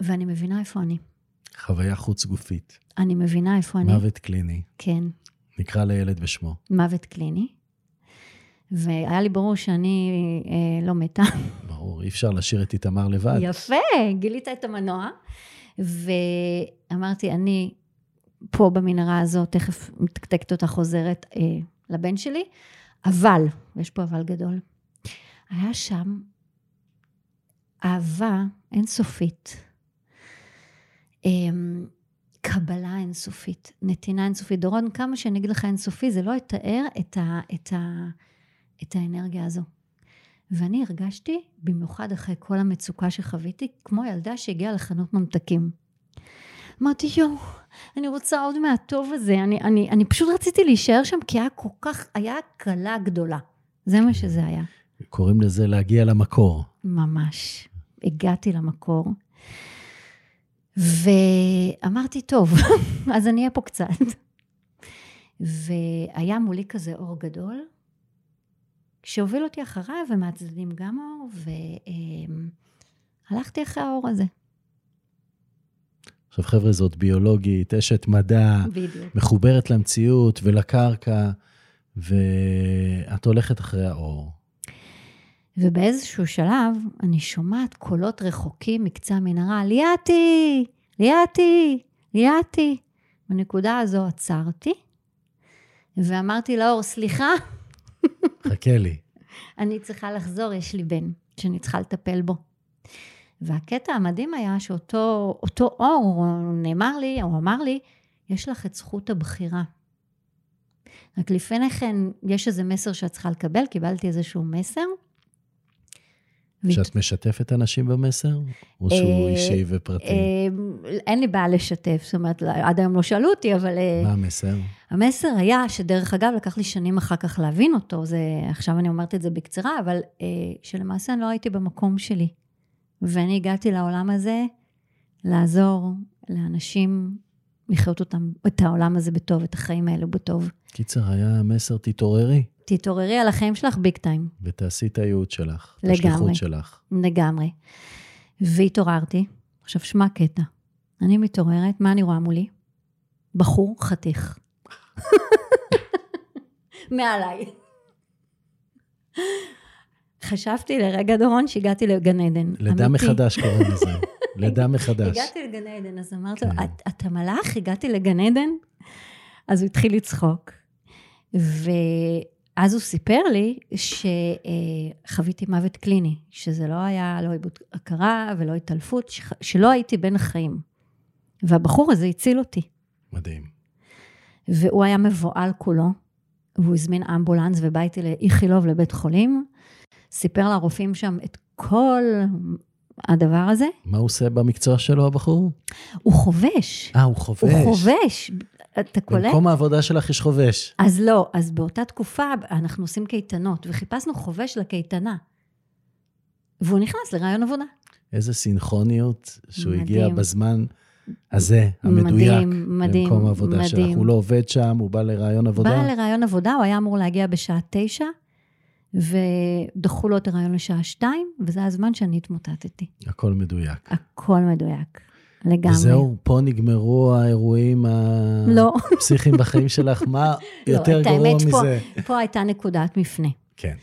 Speaker 1: ואני מבינה איפה אני.
Speaker 2: חוויה חוץ גופית.
Speaker 1: אני מבינה איפה אני.
Speaker 2: מוות קליני.
Speaker 1: כן,
Speaker 2: נקרא לילד בשמו.
Speaker 1: מוות קליני. והיה לי ברור שאני אה, לא מתה.
Speaker 2: ברור, אי אפשר להשאיר את איתמר לבד.
Speaker 1: יפה, גילית את המנוע. ואמרתי, אני פה במנהרה הזאת, תכף מתקתקת אותה חוזרת אה, לבן שלי, אבל, ויש פה אבל גדול, היה שם אהבה אינסופית, אה, קבלה אינסופית, נתינה אינסופית. דורון, כמה שאני אגיד לך אינסופי, זה לא יתאר את, ה, את, ה, את האנרגיה הזו. ואני הרגשתי, במיוחד אחרי כל המצוקה שחוויתי, כמו ילדה שהגיעה לחנות ממתקים. אמרתי, יואו, אני רוצה עוד מהטוב הזה. אני, אני, אני פשוט רציתי להישאר שם, כי היה כל כך, היה הקלה גדולה. זה מה שזה היה.
Speaker 2: קוראים לזה להגיע למקור.
Speaker 1: ממש. הגעתי למקור, ואמרתי, טוב, אז אני אהיה פה קצת. והיה מולי כזה אור גדול, שהוביל אותי אחריו, ומהצדדים גם אור, והלכתי אחרי האור הזה.
Speaker 2: עכשיו, חבר'ה, זאת ביולוגית, אשת מדע,
Speaker 1: בדיוק.
Speaker 2: מחוברת למציאות ולקרקע, ואת הולכת אחרי האור.
Speaker 1: ובאיזשהו שלב אני שומעת קולות רחוקים מקצה המנהרה, ליאתי, ליאתי, ליאתי. בנקודה הזו עצרתי, ואמרתי לאור, סליחה,
Speaker 2: חכה לי.
Speaker 1: אני צריכה לחזור, יש לי בן שאני צריכה לטפל בו. והקטע המדהים היה שאותו אותו אור, נאמר לי, או אמר לי, יש לך את זכות הבחירה. רק לפני כן, יש איזה מסר שאת צריכה לקבל, קיבלתי איזשהו מסר.
Speaker 2: שאת משתפת אנשים במסר? או שהוא אישי ופרטי?
Speaker 1: אה, אין לי בעיה לשתף, זאת אומרת, עד היום לא שאלו אותי, אבל... אה,
Speaker 2: מה המסר?
Speaker 1: המסר היה, שדרך אגב, לקח לי שנים אחר כך להבין אותו, זה, עכשיו אני אומרת את זה בקצרה, אבל אה, שלמעשה אני לא הייתי במקום שלי. ואני הגעתי לעולם הזה לעזור לאנשים לחיות אותם, את העולם הזה בטוב, את החיים האלו בטוב.
Speaker 2: קיצר, היה מסר, תתעוררי.
Speaker 1: תתעוררי על החיים שלך ביג טיים.
Speaker 2: ותעשי את הייעוד שלך.
Speaker 1: לגמרי.
Speaker 2: את השליחות שלך.
Speaker 1: לגמרי. והתעוררתי. עכשיו, שמע קטע. אני מתעוררת, מה אני רואה מולי? בחור חתיך. מעליי. חשבתי לרגע, דורון, שהגעתי לגן עדן.
Speaker 2: לידה. מחדש קוראים לזה. לידה מחדש.
Speaker 1: הגעתי לגן עדן, אז אמרתי לו,
Speaker 2: כן.
Speaker 1: "את- אתה מלאך? הגעתי לגן עדן? אז הוא התחיל לצחוק. ואז הוא סיפר לי שחוויתי מוות קליני, שזה לא היה לא איבוד הכרה ולא התעלפות, שלא הייתי בין החיים. והבחור הזה הציל אותי.
Speaker 2: מדהים.
Speaker 1: והוא היה מבוהל כולו, והוא הזמין אמבולנס ובא איתי לאיכילוב לבית חולים, סיפר לרופאים שם את כל הדבר הזה.
Speaker 2: מה הוא עושה במקצוע שלו, הבחור?
Speaker 1: הוא חובש.
Speaker 2: אה, הוא חובש.
Speaker 1: הוא חובש. אתה קולט?
Speaker 2: במקום העבודה שלך יש חובש.
Speaker 1: אז לא, אז באותה תקופה אנחנו עושים קייטנות, וחיפשנו חובש לקייטנה. והוא נכנס לרעיון עבודה.
Speaker 2: איזה סינכרוניות שהוא
Speaker 1: מדהים.
Speaker 2: הגיע בזמן הזה, המדויק,
Speaker 1: מדהים, מדהים,
Speaker 2: למקום העבודה שלך.
Speaker 1: מדהים.
Speaker 2: הוא לא עובד שם, הוא בא לרעיון עבודה.
Speaker 1: בא לרעיון עבודה, הוא היה אמור להגיע בשעה תשע, ודחו לו את הרעיון לשעה שתיים, וזה הזמן שאני התמוטטתי.
Speaker 2: הכל מדויק.
Speaker 1: הכל מדויק, לגמרי.
Speaker 2: וזהו, פה נגמרו האירועים
Speaker 1: לא.
Speaker 2: הפסיכיים בחיים שלך. מה יותר
Speaker 1: את
Speaker 2: גרוע
Speaker 1: האמת, פה-
Speaker 2: מזה?
Speaker 1: פה הייתה נקודת מפנה.
Speaker 2: כן,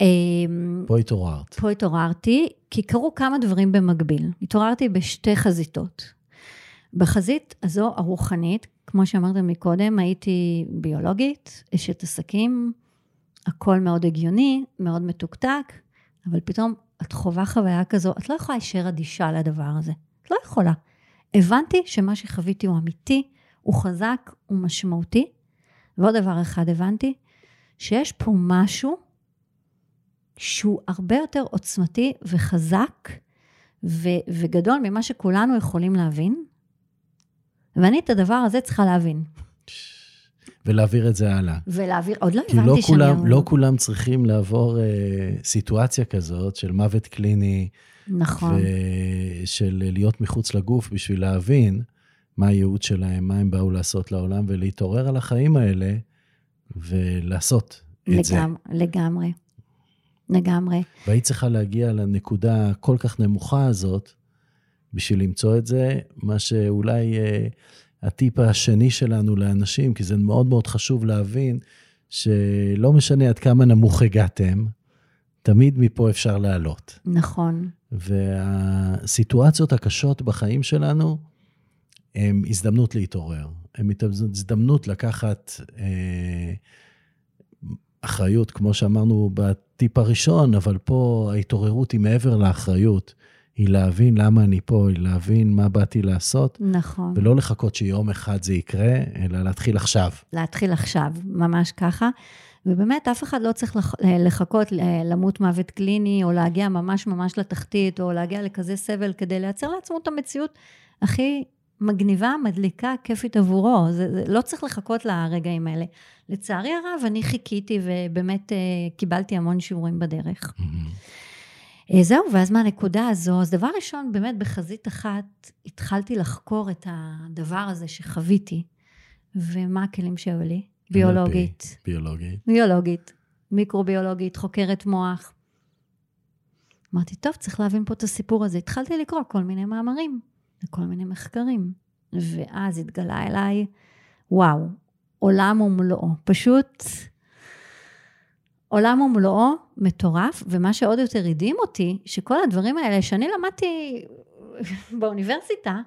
Speaker 1: אמ,
Speaker 2: פה התעוררת.
Speaker 1: פה התעוררתי, כי קרו כמה דברים במקביל. התעוררתי בשתי חזיתות. בחזית הזו הרוחנית, כמו שאמרתם מקודם, הייתי ביולוגית, אשת עסקים, הכל מאוד הגיוני, מאוד מתוקתק, אבל פתאום את חווה חוויה כזו, את לא יכולה להישאר אדישה לדבר הזה. את לא יכולה. הבנתי שמה שחוויתי הוא אמיתי, הוא חזק, הוא משמעותי. ועוד דבר אחד הבנתי, שיש פה משהו שהוא הרבה יותר עוצמתי וחזק ו- וגדול ממה שכולנו יכולים להבין. ואני את הדבר הזה צריכה להבין.
Speaker 2: ולהעביר את זה הלאה.
Speaker 1: ולהעביר, עוד לא
Speaker 2: כי לא
Speaker 1: הבנתי שאני...
Speaker 2: כולם, לא כולם צריכים לעבור אה, סיטואציה כזאת של מוות קליני,
Speaker 1: נכון,
Speaker 2: ושל להיות מחוץ לגוף בשביל להבין מה הייעוד שלהם, מה הם באו לעשות לעולם, ולהתעורר על החיים האלה ולעשות את זה.
Speaker 1: לגמרי, לגמרי. לגמרי.
Speaker 2: והיית צריכה להגיע לנקודה הכל כך נמוכה הזאת, בשביל למצוא את זה, מה שאולי אה, הטיפ השני שלנו לאנשים, כי זה מאוד מאוד חשוב להבין, שלא משנה עד כמה נמוך הגעתם, תמיד מפה אפשר לעלות.
Speaker 1: נכון.
Speaker 2: והסיטואציות הקשות בחיים שלנו, הן הזדמנות להתעורר. הן הזדמנות לקחת אה, אחריות, כמו שאמרנו בטיפ הראשון, אבל פה ההתעוררות היא מעבר לאחריות. היא להבין למה אני פה, היא להבין מה באתי לעשות.
Speaker 1: נכון.
Speaker 2: ולא לחכות שיום אחד זה יקרה, אלא להתחיל עכשיו.
Speaker 1: להתחיל עכשיו, ממש ככה. ובאמת, אף אחד לא צריך לחכות למות מוות קליני, או להגיע ממש ממש לתחתית, או להגיע לכזה סבל כדי לייצר לעצמו את המציאות הכי מגניבה, מדליקה, כיפית עבורו. זה, זה לא צריך לחכות לרגעים האלה. לצערי הרב, אני חיכיתי ובאמת אה, קיבלתי המון שיעורים בדרך. Mm-hmm. זהו, ואז מהנקודה הזו, אז דבר ראשון, באמת בחזית אחת, התחלתי לחקור את הדבר הזה שחוויתי, ומה הכלים שהיו לי. ביולוגית.
Speaker 2: ביולוגית.
Speaker 1: ביולוגית, מיקרוביולוגית, חוקרת מוח. אמרתי, טוב, צריך להבין פה את הסיפור הזה. התחלתי לקרוא כל מיני מאמרים וכל מיני מחקרים, ואז התגלה אליי, וואו, עולם ומלואו. פשוט עולם ומלואו מטורף, ומה שעוד יותר הדהים אותי, שכל הדברים האלה שאני למדתי באוניברסיטה,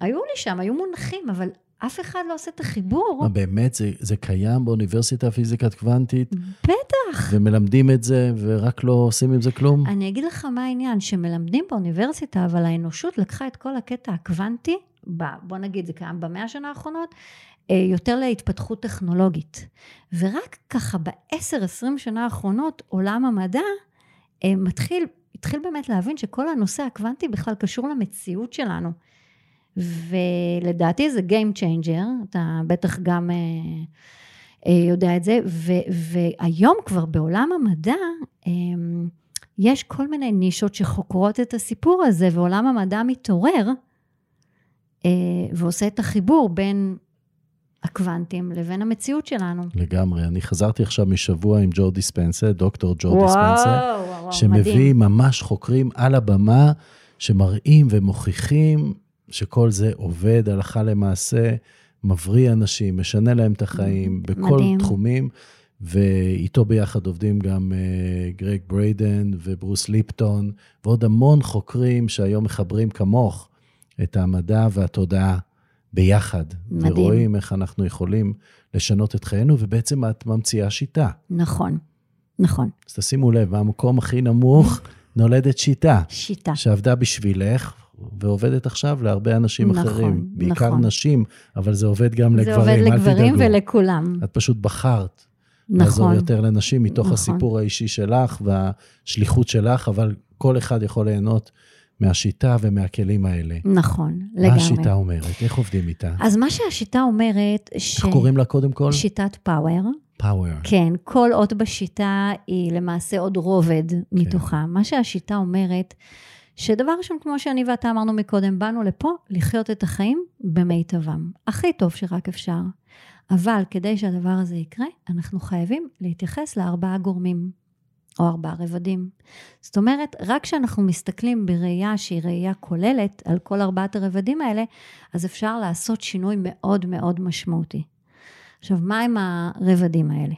Speaker 1: היו לי שם, היו מונחים, אבל אף אחד לא עושה את החיבור.
Speaker 2: מה, באמת? זה, זה קיים באוניברסיטה הפיזיקת קוונטית?
Speaker 1: בטח.
Speaker 2: ומלמדים את זה, ורק לא עושים עם זה כלום?
Speaker 1: אני אגיד לך מה העניין, שמלמדים באוניברסיטה, אבל האנושות לקחה את כל הקטע הקוונטי, ב, בוא נגיד, זה קיים במאה השנה האחרונות, יותר להתפתחות טכנולוגית. ורק ככה בעשר, עשרים שנה האחרונות, עולם המדע אה, מתחיל, התחיל באמת להבין שכל הנושא הקוונטי בכלל קשור למציאות שלנו. ולדעתי זה Game Changer, אתה בטח גם אה, אה, יודע את זה, ו, והיום כבר בעולם המדע, אה, יש כל מיני נישות שחוקרות את הסיפור הזה, ועולם המדע מתעורר, אה, ועושה את החיבור בין הקוונטים לבין המציאות שלנו.
Speaker 2: לגמרי. אני חזרתי עכשיו משבוע עם ג'ו דיספנסה, דוקטור ג'ו דיספנסה, שמביא מדהים. ממש חוקרים על הבמה, שמראים ומוכיחים שכל זה עובד הלכה למעשה, מבריא אנשים, משנה להם את החיים בכל מדהים. תחומים, ואיתו ביחד עובדים גם uh, גרג בריידן וברוס ליפטון, ועוד המון חוקרים שהיום מחברים כמוך את המדע והתודעה ביחד. מדהים. ורואים איך אנחנו יכולים לשנות את חיינו, ובעצם את ממציאה שיטה.
Speaker 1: נכון, נכון.
Speaker 2: אז תשימו לב, במקום הכי נמוך נולדת שיטה.
Speaker 1: שיטה.
Speaker 2: שעבדה בשבילך, ועובדת עכשיו להרבה אנשים נכון, אחרים. בעיקר נכון. נשים, אבל זה עובד גם
Speaker 1: זה
Speaker 2: לגברים,
Speaker 1: עובד לגברים ולכולם.
Speaker 2: את פשוט בחרת. נכון. לעזור יותר לנשים מתוך נכון. הסיפור האישי שלך והשליחות שלך, אבל כל אחד יכול ליהנות מהשיטה ומהכלים האלה.
Speaker 1: נכון, לגמרי.
Speaker 2: מה השיטה אומרת? איך עובדים איתה?
Speaker 1: אז מה שהשיטה אומרת, ש...
Speaker 2: איך קוראים לה קודם כל?
Speaker 1: שיטת פאוור.
Speaker 2: פאוור.
Speaker 1: כן, כל אות בשיטה היא למעשה עוד רובד כן. מתוכה. מה שהשיטה אומרת, שדבר ראשון, כמו שאני ואתה אמרנו מקודם, באנו לפה לחיות את החיים במיטבם. הכי טוב שרק אפשר. אבל כדי שהדבר הזה יקרה, אנחנו חייבים להתייחס לארבעה גורמים, או ארבעה רבדים. זאת אומרת, רק כשאנחנו מסתכלים בראייה שהיא ראייה כוללת על כל ארבעת הרבדים האלה, אז אפשר לעשות שינוי מאוד מאוד משמעותי. עכשיו, מה הם הרבדים האלה?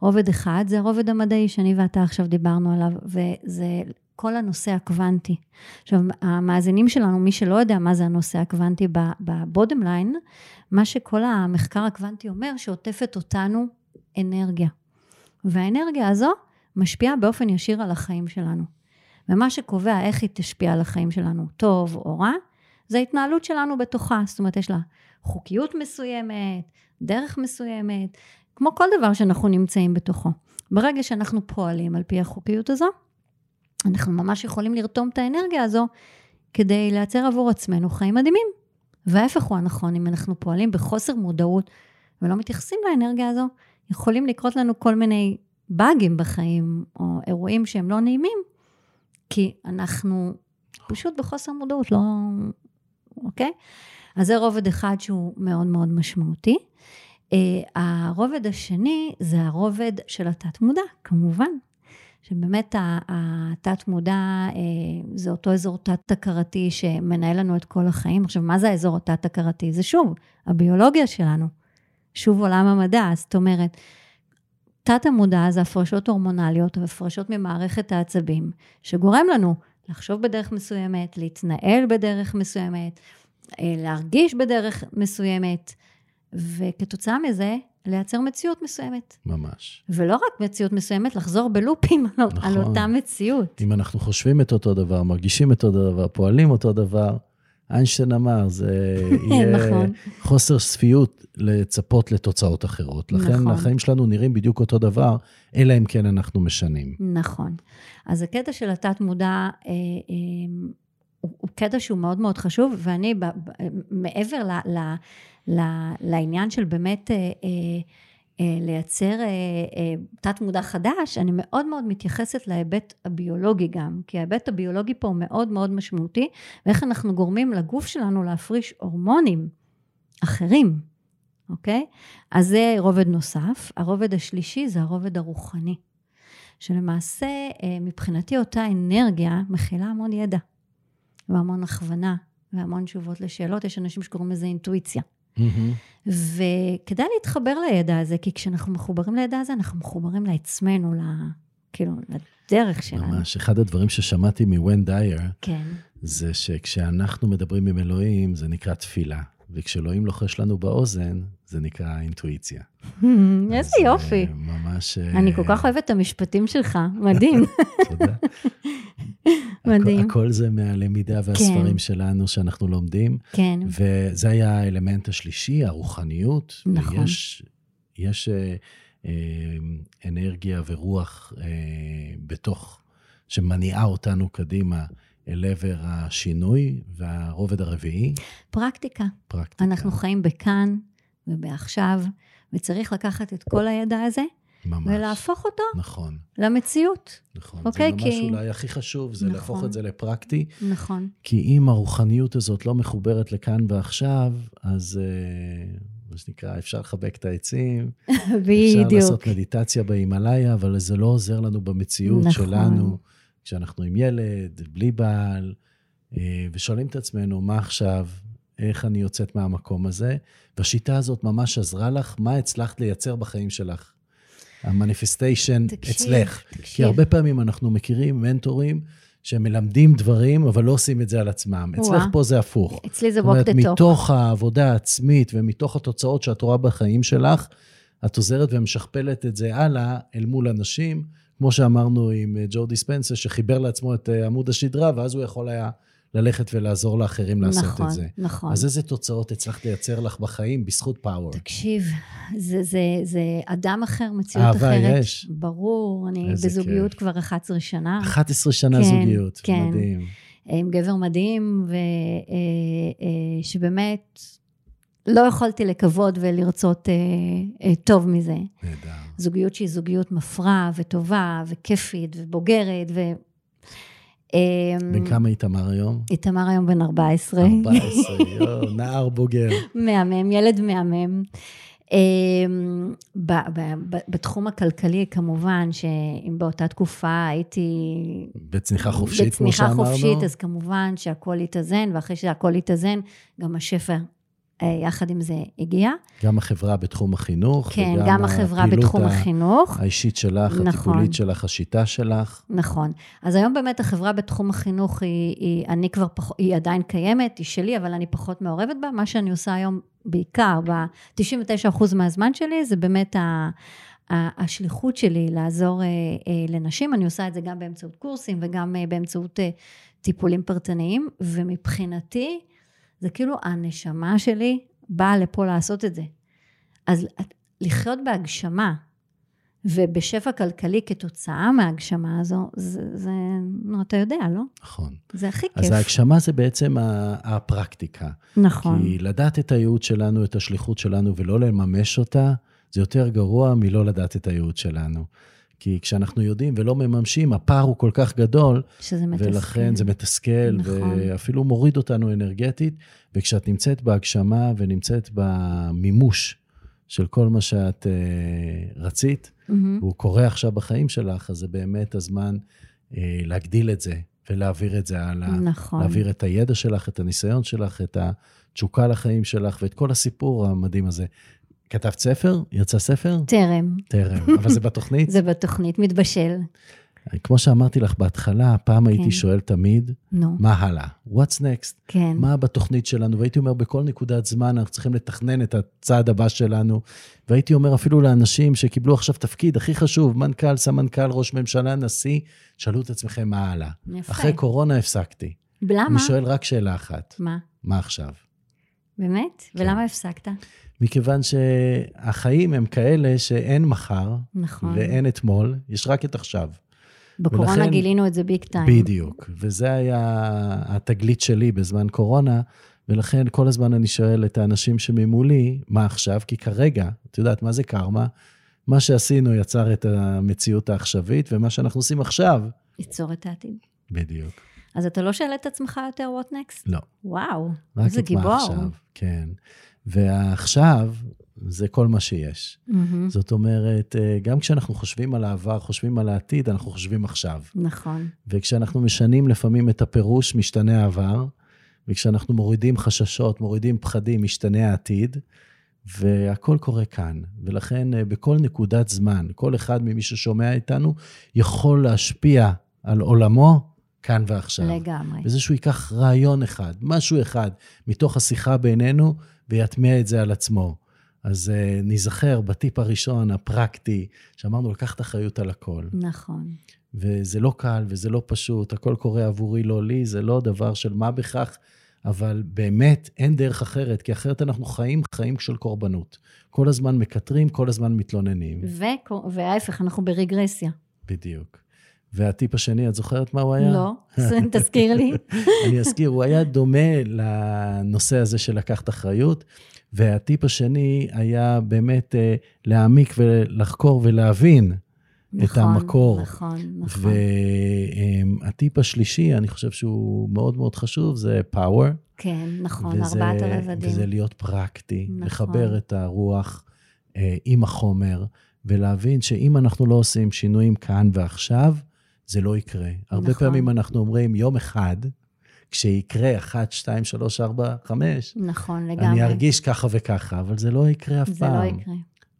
Speaker 1: רובד אחד זה הרובד המדעי שאני ואתה עכשיו דיברנו עליו, וזה כל הנושא הקוונטי. עכשיו, המאזינים שלנו, מי שלא יודע מה זה הנושא הקוונטי בבודם ליין, מה שכל המחקר הקוונטי אומר, שעוטפת אותנו אנרגיה. והאנרגיה הזו משפיעה באופן ישיר על החיים שלנו. ומה שקובע איך היא תשפיע על החיים שלנו, טוב או רע, זה ההתנהלות שלנו בתוכה. זאת אומרת, יש לה חוקיות מסוימת, דרך מסוימת, כמו כל דבר שאנחנו נמצאים בתוכו. ברגע שאנחנו פועלים על פי החוקיות הזו, אנחנו ממש יכולים לרתום את האנרגיה הזו כדי לייצר עבור עצמנו חיים מדהימים. וההפך הוא הנכון, אם אנחנו פועלים בחוסר מודעות ולא מתייחסים לאנרגיה הזו, יכולים לקרות לנו כל מיני באגים בחיים, או אירועים שהם לא נעימים, כי אנחנו פשוט בחוסר מודעות, לא... אוקיי? אז זה רובד אחד שהוא מאוד מאוד משמעותי. Uh, הרובד השני זה הרובד של התת-מודע, כמובן. שבאמת התת-מודע אה, זה אותו אזור תת-הכרתי שמנהל לנו את כל החיים. עכשיו, מה זה האזור התת-הכרתי? זה שוב, הביולוגיה שלנו. שוב עולם המדע, זאת אומרת, תת-המודע זה הפרשות הורמונליות והפרשות ממערכת העצבים, שגורם לנו לחשוב בדרך מסוימת, להתנהל בדרך מסוימת, אה, להרגיש בדרך מסוימת, וכתוצאה מזה, לייצר מציאות מסוימת.
Speaker 2: ממש.
Speaker 1: ולא רק מציאות מסוימת, לחזור בלופים נכון. על אותה מציאות.
Speaker 2: אם אנחנו חושבים את אותו דבר, מרגישים את אותו דבר, פועלים אותו דבר, איינשטיין אמר, זה יהיה נכון. חוסר שפיות לצפות לתוצאות אחרות. לכן נכון. החיים שלנו נראים בדיוק אותו דבר, אלא אם כן אנחנו משנים.
Speaker 1: נכון. אז הקטע של התת-מודע אה, אה, הוא, הוא קטע שהוא מאוד מאוד חשוב, ואני, ב, ב, מעבר ל, ל, ל, לעניין של באמת... אה, אה, אה, לייצר אה, אה, תת מודע חדש, אני מאוד מאוד מתייחסת להיבט הביולוגי גם, כי ההיבט הביולוגי פה הוא מאוד מאוד משמעותי, ואיך אנחנו גורמים לגוף שלנו להפריש הורמונים אחרים, אוקיי? אז זה רובד נוסף. הרובד השלישי זה הרובד הרוחני, שלמעשה מבחינתי אותה אנרגיה מכילה המון ידע, והמון הכוונה, והמון תשובות לשאלות, יש אנשים שקוראים לזה אינטואיציה. Mm-hmm. וכדאי להתחבר לידע הזה, כי כשאנחנו מחוברים לידע הזה, אנחנו מחוברים לעצמנו, ל... כאילו, לדרך שלנו.
Speaker 2: ממש, אחד הדברים ששמעתי מוון דייר, כן. זה שכשאנחנו מדברים עם אלוהים, זה נקרא תפילה. וכשאלוהים לוחש לנו באוזן, זה נקרא אינטואיציה.
Speaker 1: איזה יופי. ממש... אני כל כך אוהבת את המשפטים שלך, מדהים. תודה.
Speaker 2: מדהים. הכל זה מהלמידה והספרים כן. שלנו שאנחנו לומדים. כן. וזה היה האלמנט השלישי, הרוחניות. נכון. יש, אה, אה, אנרגיה ורוח אה, בתוך, שמניעה אותנו קדימה. אל עבר השינוי והרובד הרביעי?
Speaker 1: פרקטיקה. פרקטיקה. אנחנו חיים בכאן ובעכשיו, וצריך לקחת את כל הידע הזה ממש. ולהפוך אותו נכון. למציאות.
Speaker 2: נכון. אוקיי? זה ממש כי... אולי הכי חשוב, זה נכון. להפוך את זה לפרקטי.
Speaker 1: נכון.
Speaker 2: כי אם הרוחניות הזאת לא מחוברת לכאן ועכשיו, אז אה, מה שנקרא, אפשר לחבק את העצים. בדיוק. אפשר לעשות מדיטציה בהימאליה, אבל זה לא עוזר לנו במציאות נכון. שלנו. כשאנחנו עם ילד, בלי בעל, אה, ושואלים את עצמנו, מה עכשיו, איך אני יוצאת מהמקום הזה? והשיטה הזאת ממש עזרה לך, מה הצלחת לייצר בחיים שלך? המניפסטיישן אצלך. תקשיב. כי הרבה פעמים אנחנו מכירים מנטורים שמלמדים דברים, אבל לא עושים את זה על עצמם. ווא. אצלך פה זה הפוך.
Speaker 1: אצלי זה walk the
Speaker 2: talk. מתוך העבודה העצמית ומתוך התוצאות שאת רואה בחיים שלך, את עוזרת ומשכפלת את זה הלאה אל מול אנשים. כמו שאמרנו עם אה, ג'ו דיספנסר, שחיבר לעצמו את אה, עמוד השדרה, ואז הוא יכול היה ללכת ולעזור לאחרים לעשות נכון, את זה. נכון, נכון. אז איזה תוצאות הצלחת לייצר לך בחיים בזכות פאוור?
Speaker 1: תקשיב, זה, זה, זה אדם אחר, מציאות אהבה אחרת. אהבה יש. ברור, אני בזוגיות כיף. כבר 11 שנה.
Speaker 2: 11 שנה כן, זוגיות, כן. מדהים.
Speaker 1: עם גבר מדהים, ושבאמת אה, לא יכולתי לקוות ולרצות טוב מזה. נהדר. זוגיות שהיא זוגיות מפרה וטובה וכיפית ובוגרת ו...
Speaker 2: אמ, בן כמה איתמר היום?
Speaker 1: איתמר היום בן 14.
Speaker 2: 14, יואו, נער בוגר.
Speaker 1: מהמם, ילד מהמם. אמ, בתחום הכלכלי, כמובן, שאם באותה תקופה הייתי...
Speaker 2: בצניחה חופשית, כמו שאמרנו.
Speaker 1: בצניחה חופשית, אז כמובן שהכל התאזן, ואחרי שהכל התאזן, גם השפע יחד עם זה הגיע.
Speaker 2: גם החברה בתחום החינוך.
Speaker 1: כן, גם החברה בתחום החינוך.
Speaker 2: האישית שלך, נכון. הטיפולית שלך, השיטה שלך.
Speaker 1: נכון. אז היום באמת החברה בתחום החינוך היא, היא, אני כבר פח, היא עדיין קיימת, היא שלי, אבל אני פחות מעורבת בה. מה שאני עושה היום בעיקר, ב-99% מהזמן שלי, זה באמת ה... השליחות שלי לעזור אה, אה, לנשים, אני עושה את זה גם באמצעות קורסים וגם באמצעות טיפולים פרטניים, ומבחינתי, זה כאילו הנשמה שלי באה לפה לעשות את זה. אז לחיות בהגשמה ובשפע כלכלי כתוצאה מההגשמה הזו, זה, זה, נו, אתה יודע, לא?
Speaker 2: נכון.
Speaker 1: זה הכי
Speaker 2: כיף. אז ההגשמה זה בעצם הפרקטיקה.
Speaker 1: נכון.
Speaker 2: כי לדעת את הייעוד שלנו, את השליחות שלנו, ולא לממש אותה, זה יותר גרוע מלא לדעת את הייעוד שלנו. כי כשאנחנו יודעים ולא מממשים, הפער הוא כל כך גדול.
Speaker 1: שזה מתסכל.
Speaker 2: ולכן זה מתסכל, נכון. ואפילו מוריד אותנו אנרגטית. וכשאת נמצאת בהגשמה ונמצאת במימוש של כל מה שאת uh, רצית,
Speaker 1: מהמם.
Speaker 2: והוא קורה עכשיו בחיים שלך, אז זה באמת הזמן אה, להגדיל את זה ולהעביר את זה הלאה.
Speaker 1: נכון.
Speaker 2: להעביר את הידע שלך, את הניסיון שלך, את התשוקה לחיים שלך ואת כל הסיפור המדהים הזה. כתבת ספר? יצא ספר?
Speaker 1: טרם.
Speaker 2: טרם. אבל זה בתוכנית?
Speaker 1: זה בתוכנית, מתבשל.
Speaker 2: כמו שאמרתי לך בהתחלה, פעם הייתי
Speaker 1: כן.
Speaker 2: שואל תמיד,
Speaker 1: נו,
Speaker 2: מה הלאה? What's next?
Speaker 1: כן.
Speaker 2: מה בתוכנית שלנו? והייתי אומר, בכל נקודת זמן אנחנו צריכים לתכנן את הצעד הבא שלנו. והייתי אומר אפילו לאנשים שקיבלו עכשיו תפקיד הכי חשוב, מנכ"ל, סמנכ"ל, ראש ממשלה, נשיא, שאלו את עצמכם מה הלאה.
Speaker 1: יפה.
Speaker 2: אחרי קורונה הפסקתי.
Speaker 1: למה?
Speaker 2: אני שואל רק שאלה אחת,
Speaker 1: מה?
Speaker 2: מה עכשיו?
Speaker 1: באמת?
Speaker 2: כן.
Speaker 1: ולמה הפסקת?
Speaker 2: מכיוון שהחיים הם כאלה שאין מחר
Speaker 1: נכון.
Speaker 2: ואין אתמול, יש רק את עכשיו.
Speaker 1: בקורונה
Speaker 2: ולכן-
Speaker 1: גילינו את זה ביג טיים.
Speaker 2: בדיוק. וזה היה התגלית שלי בזמן קורונה, ולכן כל הזמן אני שואל את האנשים שממולי, מה עכשיו? כי כרגע, את יודעת, מה זה קרמה? מה שעשינו יצר את המציאות העכשווית, ומה שאנחנו עושים עכשיו,
Speaker 1: ייצור את העתיד.
Speaker 2: בדיוק.
Speaker 1: אז אתה לא שואל את עצמך יותר what next?
Speaker 2: לא.
Speaker 1: וואו,
Speaker 2: רק
Speaker 1: איזה
Speaker 2: את מה
Speaker 1: גיבור.
Speaker 2: עכשיו, כן. והעכשיו, זה כל מה שיש.
Speaker 1: מהמם.
Speaker 2: זאת אומרת, אה, גם כשאנחנו חושבים על העבר, חושבים על העתיד, אנחנו חושבים עכשיו.
Speaker 1: נכון.
Speaker 2: וכשאנחנו משנים לפעמים את הפירוש, משתנה העבר, וכשאנחנו מורידים חששות, מורידים פחדים, משתנה העתיד, והכל קורה כאן. ולכן אה, בכל נקודת זמן, כל אחד ממי ששומע איתנו יכול להשפיע על עולמו כאן ועכשיו.
Speaker 1: לגמרי.
Speaker 2: וזה שהוא ייקח רעיון אחד, משהו אחד, מתוך השיחה בינינו, ויטמיע את זה על עצמו. אז uh, ניזכר בטיפ הראשון, הפרקטי, שאמרנו לקחת אחריות על הכל.
Speaker 1: נכון.
Speaker 2: וזה לא קל וזה לא פשוט, הכל קורה עבורי, לא לי, זה לא דבר של מה בכך, אבל באמת אין דרך אחרת, כי אחרת אנחנו חיים חיים של קורבנות. כל הזמן מקטרים, כל הזמן מתלוננים.
Speaker 1: ו- וההפך, אנחנו ברגרסיה.
Speaker 2: בדיוק. והטיפ השני, את זוכרת מה הוא היה?
Speaker 1: לא? תזכיר לי.
Speaker 2: אני אזכיר, הוא היה דומה לנושא הזה של לקחת אחריות, והטיפ השני היה באמת אה, להעמיק ולחקור ולהבין את המקור.
Speaker 1: נכון, נכון.
Speaker 2: והטיפ השלישי, אני חושב שהוא מאוד מאוד חשוב, זה power.
Speaker 1: כן, נכון, ארבעת הרבדים.
Speaker 2: וזה להיות פרקטי,
Speaker 1: נכון.
Speaker 2: לחבר את הרוח אה, עם החומר, ולהבין שאם אנחנו לא עושים שינויים כאן ועכשיו, זה לא יקרה. הרבה
Speaker 1: נכון.
Speaker 2: פעמים אנחנו אומרים, יום אחד, כשיקרה 1, 2, 3, 4, 5,
Speaker 1: נכון, לגמרי.
Speaker 2: אני ארגיש ככה וככה, אבל זה לא יקרה אף
Speaker 1: זה
Speaker 2: פעם.
Speaker 1: לא יקרה.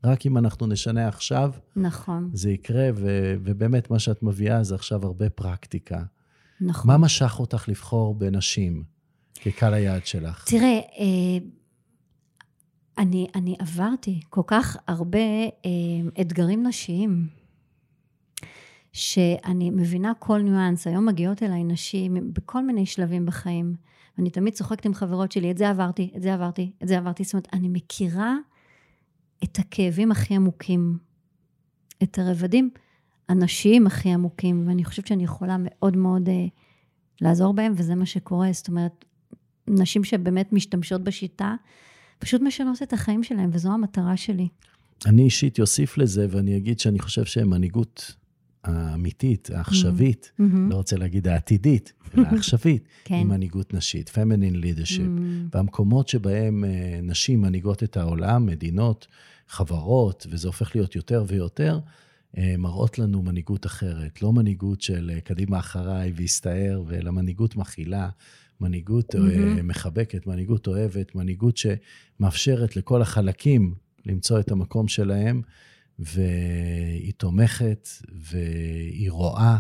Speaker 2: רק אם אנחנו נשנה עכשיו,
Speaker 1: נכון,
Speaker 2: זה יקרה, ו- ובאמת מה שאת מביאה זה עכשיו הרבה פרקטיקה.
Speaker 1: נכון.
Speaker 2: מה משך אותך לבחור בנשים כקהל היעד שלך?
Speaker 1: תראה, אה, אני, אני עברתי כל כך הרבה אה, אתגרים נשיים, שאני מבינה כל ניואנס. היום מגיעות אליי נשים בכל מיני שלבים בחיים. אני תמיד צוחקת עם חברות שלי, את זה עברתי, את זה עברתי, את זה עברתי. זאת אומרת, אני מכירה את הכאבים הכי עמוקים, את הרבדים הנשיים הכי עמוקים, ואני חושבת שאני יכולה מאוד מאוד אה, לעזור בהם, וזה מה שקורה. זאת אומרת, נשים שבאמת משתמשות בשיטה, פשוט משנות את החיים שלהם, וזו המטרה שלי.
Speaker 2: אני אישית אוסיף לזה, ואני אגיד שאני חושב שמנהיגות האמיתית, העכשווית,
Speaker 1: מהמם.
Speaker 2: לא רוצה להגיד העתידית, אלא העכשווית,
Speaker 1: כן.
Speaker 2: היא מנהיגות נשית, feminine leadership.
Speaker 1: מהמם.
Speaker 2: והמקומות שבהם אה, נשים מנהיגות את העולם, מדינות, חברות, וזה הופך להיות יותר ויותר, אה, מראות לנו מנהיגות אחרת. לא מנהיגות של אה, קדימה אחריי והסתער, אלא מנהיגות מכילה, מנהיגות אה,
Speaker 1: מהמם.
Speaker 2: מחבקת, מנהיגות אוהבת, מנהיגות שמאפשרת לכל החלקים למצוא את המקום שלהם, והיא תומכת, והיא רואה,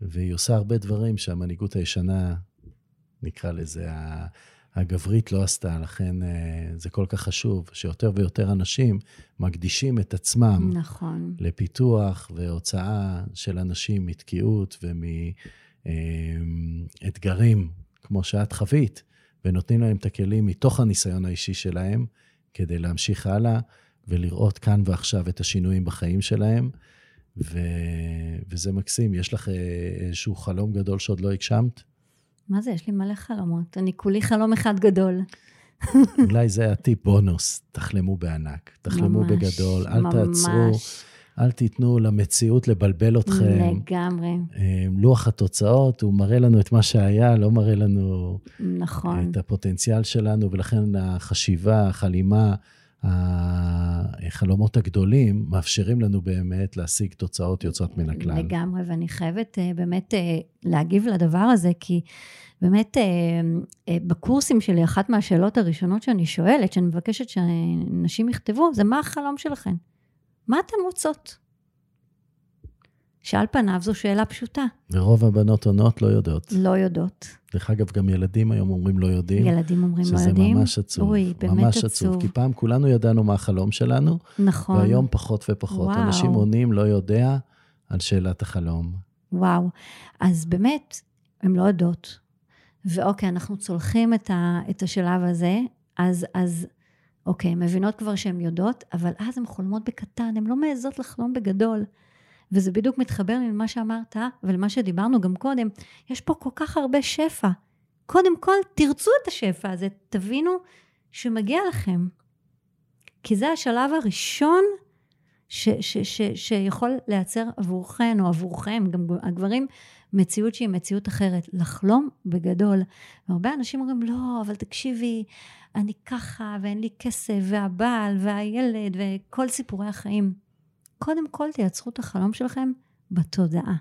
Speaker 2: והיא עושה הרבה דברים שהמנהיגות הישנה, נקרא לזה, הגברית לא עשתה, לכן אה, זה כל כך חשוב, שיותר ויותר אנשים מקדישים את עצמם
Speaker 1: נכון.
Speaker 2: לפיתוח והוצאה של אנשים מתקיעות ומאתגרים, כמו שאת חווית, ונותנים להם את הכלים מתוך הניסיון האישי שלהם, כדי להמשיך הלאה ולראות כאן ועכשיו את השינויים בחיים שלהם. ו... וזה מקסים. יש לך אה, איזשהו חלום גדול שעוד לא הגשמת?
Speaker 1: מה זה? יש לי מלא חלומות. אני כולי חלום אחד גדול.
Speaker 2: אולי זה הטיפ בונוס, תחלמו בענק, תחלמו
Speaker 1: ממש,
Speaker 2: בגדול, אל תעצרו,
Speaker 1: ממש.
Speaker 2: אל תיתנו למציאות לבלבל אתכם.
Speaker 1: לגמרי.
Speaker 2: אה, לוח התוצאות, הוא מראה לנו את מה שהיה, לא מראה לנו
Speaker 1: נכון.
Speaker 2: את הפוטנציאל שלנו, ולכן החשיבה, החלימה, החלומות הגדולים מאפשרים לנו באמת להשיג תוצאות יוצאות מן הכלל.
Speaker 1: לגמרי, ואני חייבת uh, באמת uh, להגיב לדבר הזה, כי באמת uh, בקורסים שלי, אחת מהשאלות הראשונות שאני שואלת, שאני מבקשת שאנשים יכתבו, זה מה החלום שלכם? מה אתן רוצות? שעל פניו זו שאלה פשוטה.
Speaker 2: ורוב הבנות עונות לא יודעות.
Speaker 1: לא יודעות.
Speaker 2: דרך אגב, גם ילדים היום אומרים לא יודעים.
Speaker 1: ילדים אומרים לא יודעים.
Speaker 2: שזה ממש עצוב.
Speaker 1: אוי, באמת
Speaker 2: ממש
Speaker 1: עצוב.
Speaker 2: עצוב. כי פעם כולנו ידענו מה החלום שלנו,
Speaker 1: נכון.
Speaker 2: והיום פחות ופחות.
Speaker 1: וואו.
Speaker 2: אנשים עונים לא יודע על שאלת החלום.
Speaker 1: וואו. אז באמת, הן לא יודעות. ואוקיי, אנחנו צולחים את, ה, את השלב הזה, אז, אז אוקיי, מבינות כבר שהן יודעות, אבל אז הן חולמות בקטן, הן לא מעזות לחלום בגדול. וזה בדיוק מתחבר לי למה שאמרת, ולמה שדיברנו גם קודם. יש פה כל כך הרבה שפע. קודם כל, תרצו את השפע הזה, תבינו שמגיע לכם. כי זה השלב הראשון ש, ש, ש, שיכול לייצר עבורכן או עבורכם, גם הגברים, מציאות שהיא מציאות אחרת. לחלום בגדול. והרבה אנשים אומרים, לא, אבל תקשיבי, אני ככה, ואין לי כסף, והבעל, והילד, וכל סיפורי החיים. קודם כל תייצרו את החלום שלכם בתודעה.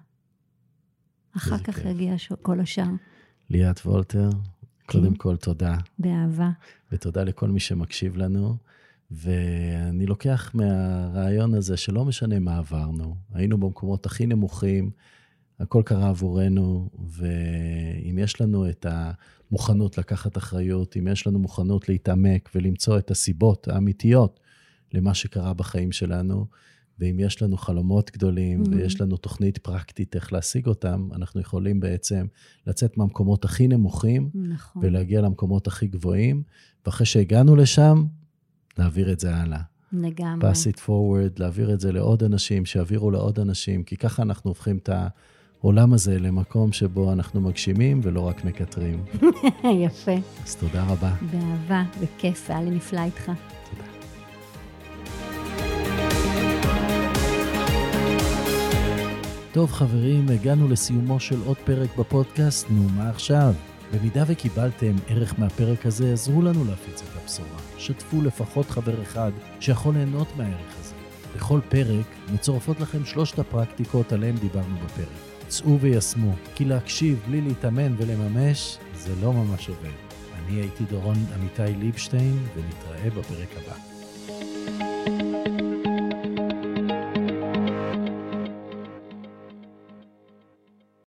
Speaker 1: אחר כך
Speaker 2: כיף.
Speaker 1: יגיע ש- כל השאר,
Speaker 2: ליאת וולטר, קודם כל תודה.
Speaker 1: באהבה.
Speaker 2: ותודה לכל מי שמקשיב לנו. ואני לוקח מהרעיון הזה שלא משנה מה עברנו, היינו במקומות הכי נמוכים, הכל קרה עבורנו, ואם יש לנו את המוכנות לקחת אחריות, אם יש לנו מוכנות להתעמק ולמצוא את הסיבות האמיתיות למה שקרה בחיים שלנו, ואם יש לנו חלומות גדולים
Speaker 1: Mhm.
Speaker 2: ויש לנו תוכנית פרקטית איך להשיג אותם, אנחנו יכולים בעצם לצאת מהמקומות הכי נמוכים
Speaker 1: נכון.
Speaker 2: ולהגיע למקומות הכי גבוהים, ואחרי שהגענו לשם, להעביר את זה הלאה.
Speaker 1: לגמרי.
Speaker 2: pass it forward, להעביר את זה לעוד אנשים, שיעבירו לעוד אנשים, כי ככה אנחנו הופכים את העולם הזה למקום שבו אנחנו מגשימים ולא רק מקטרים.
Speaker 1: יפה.
Speaker 2: אז תודה רבה.
Speaker 1: באהבה, בכיף, היה לי נפלא איתך.
Speaker 2: טוב חברים, הגענו לסיומו של עוד פרק בפודקאסט, נו מה עכשיו? במידה וקיבלתם ערך מהפרק הזה, עזרו לנו להפיץ את הבשורה. שתפו לפחות חבר אחד שיכול ליהנות מהערך הזה. בכל פרק מצורפות לכם שלושת הפרקטיקות עליהן דיברנו בפרק. צאו ויישמו, כי להקשיב בלי להתאמן ולממש, זה לא ממש עובד. אני הייתי דורון עמיתי ליבשטיין, ונתראה בפרק הבא.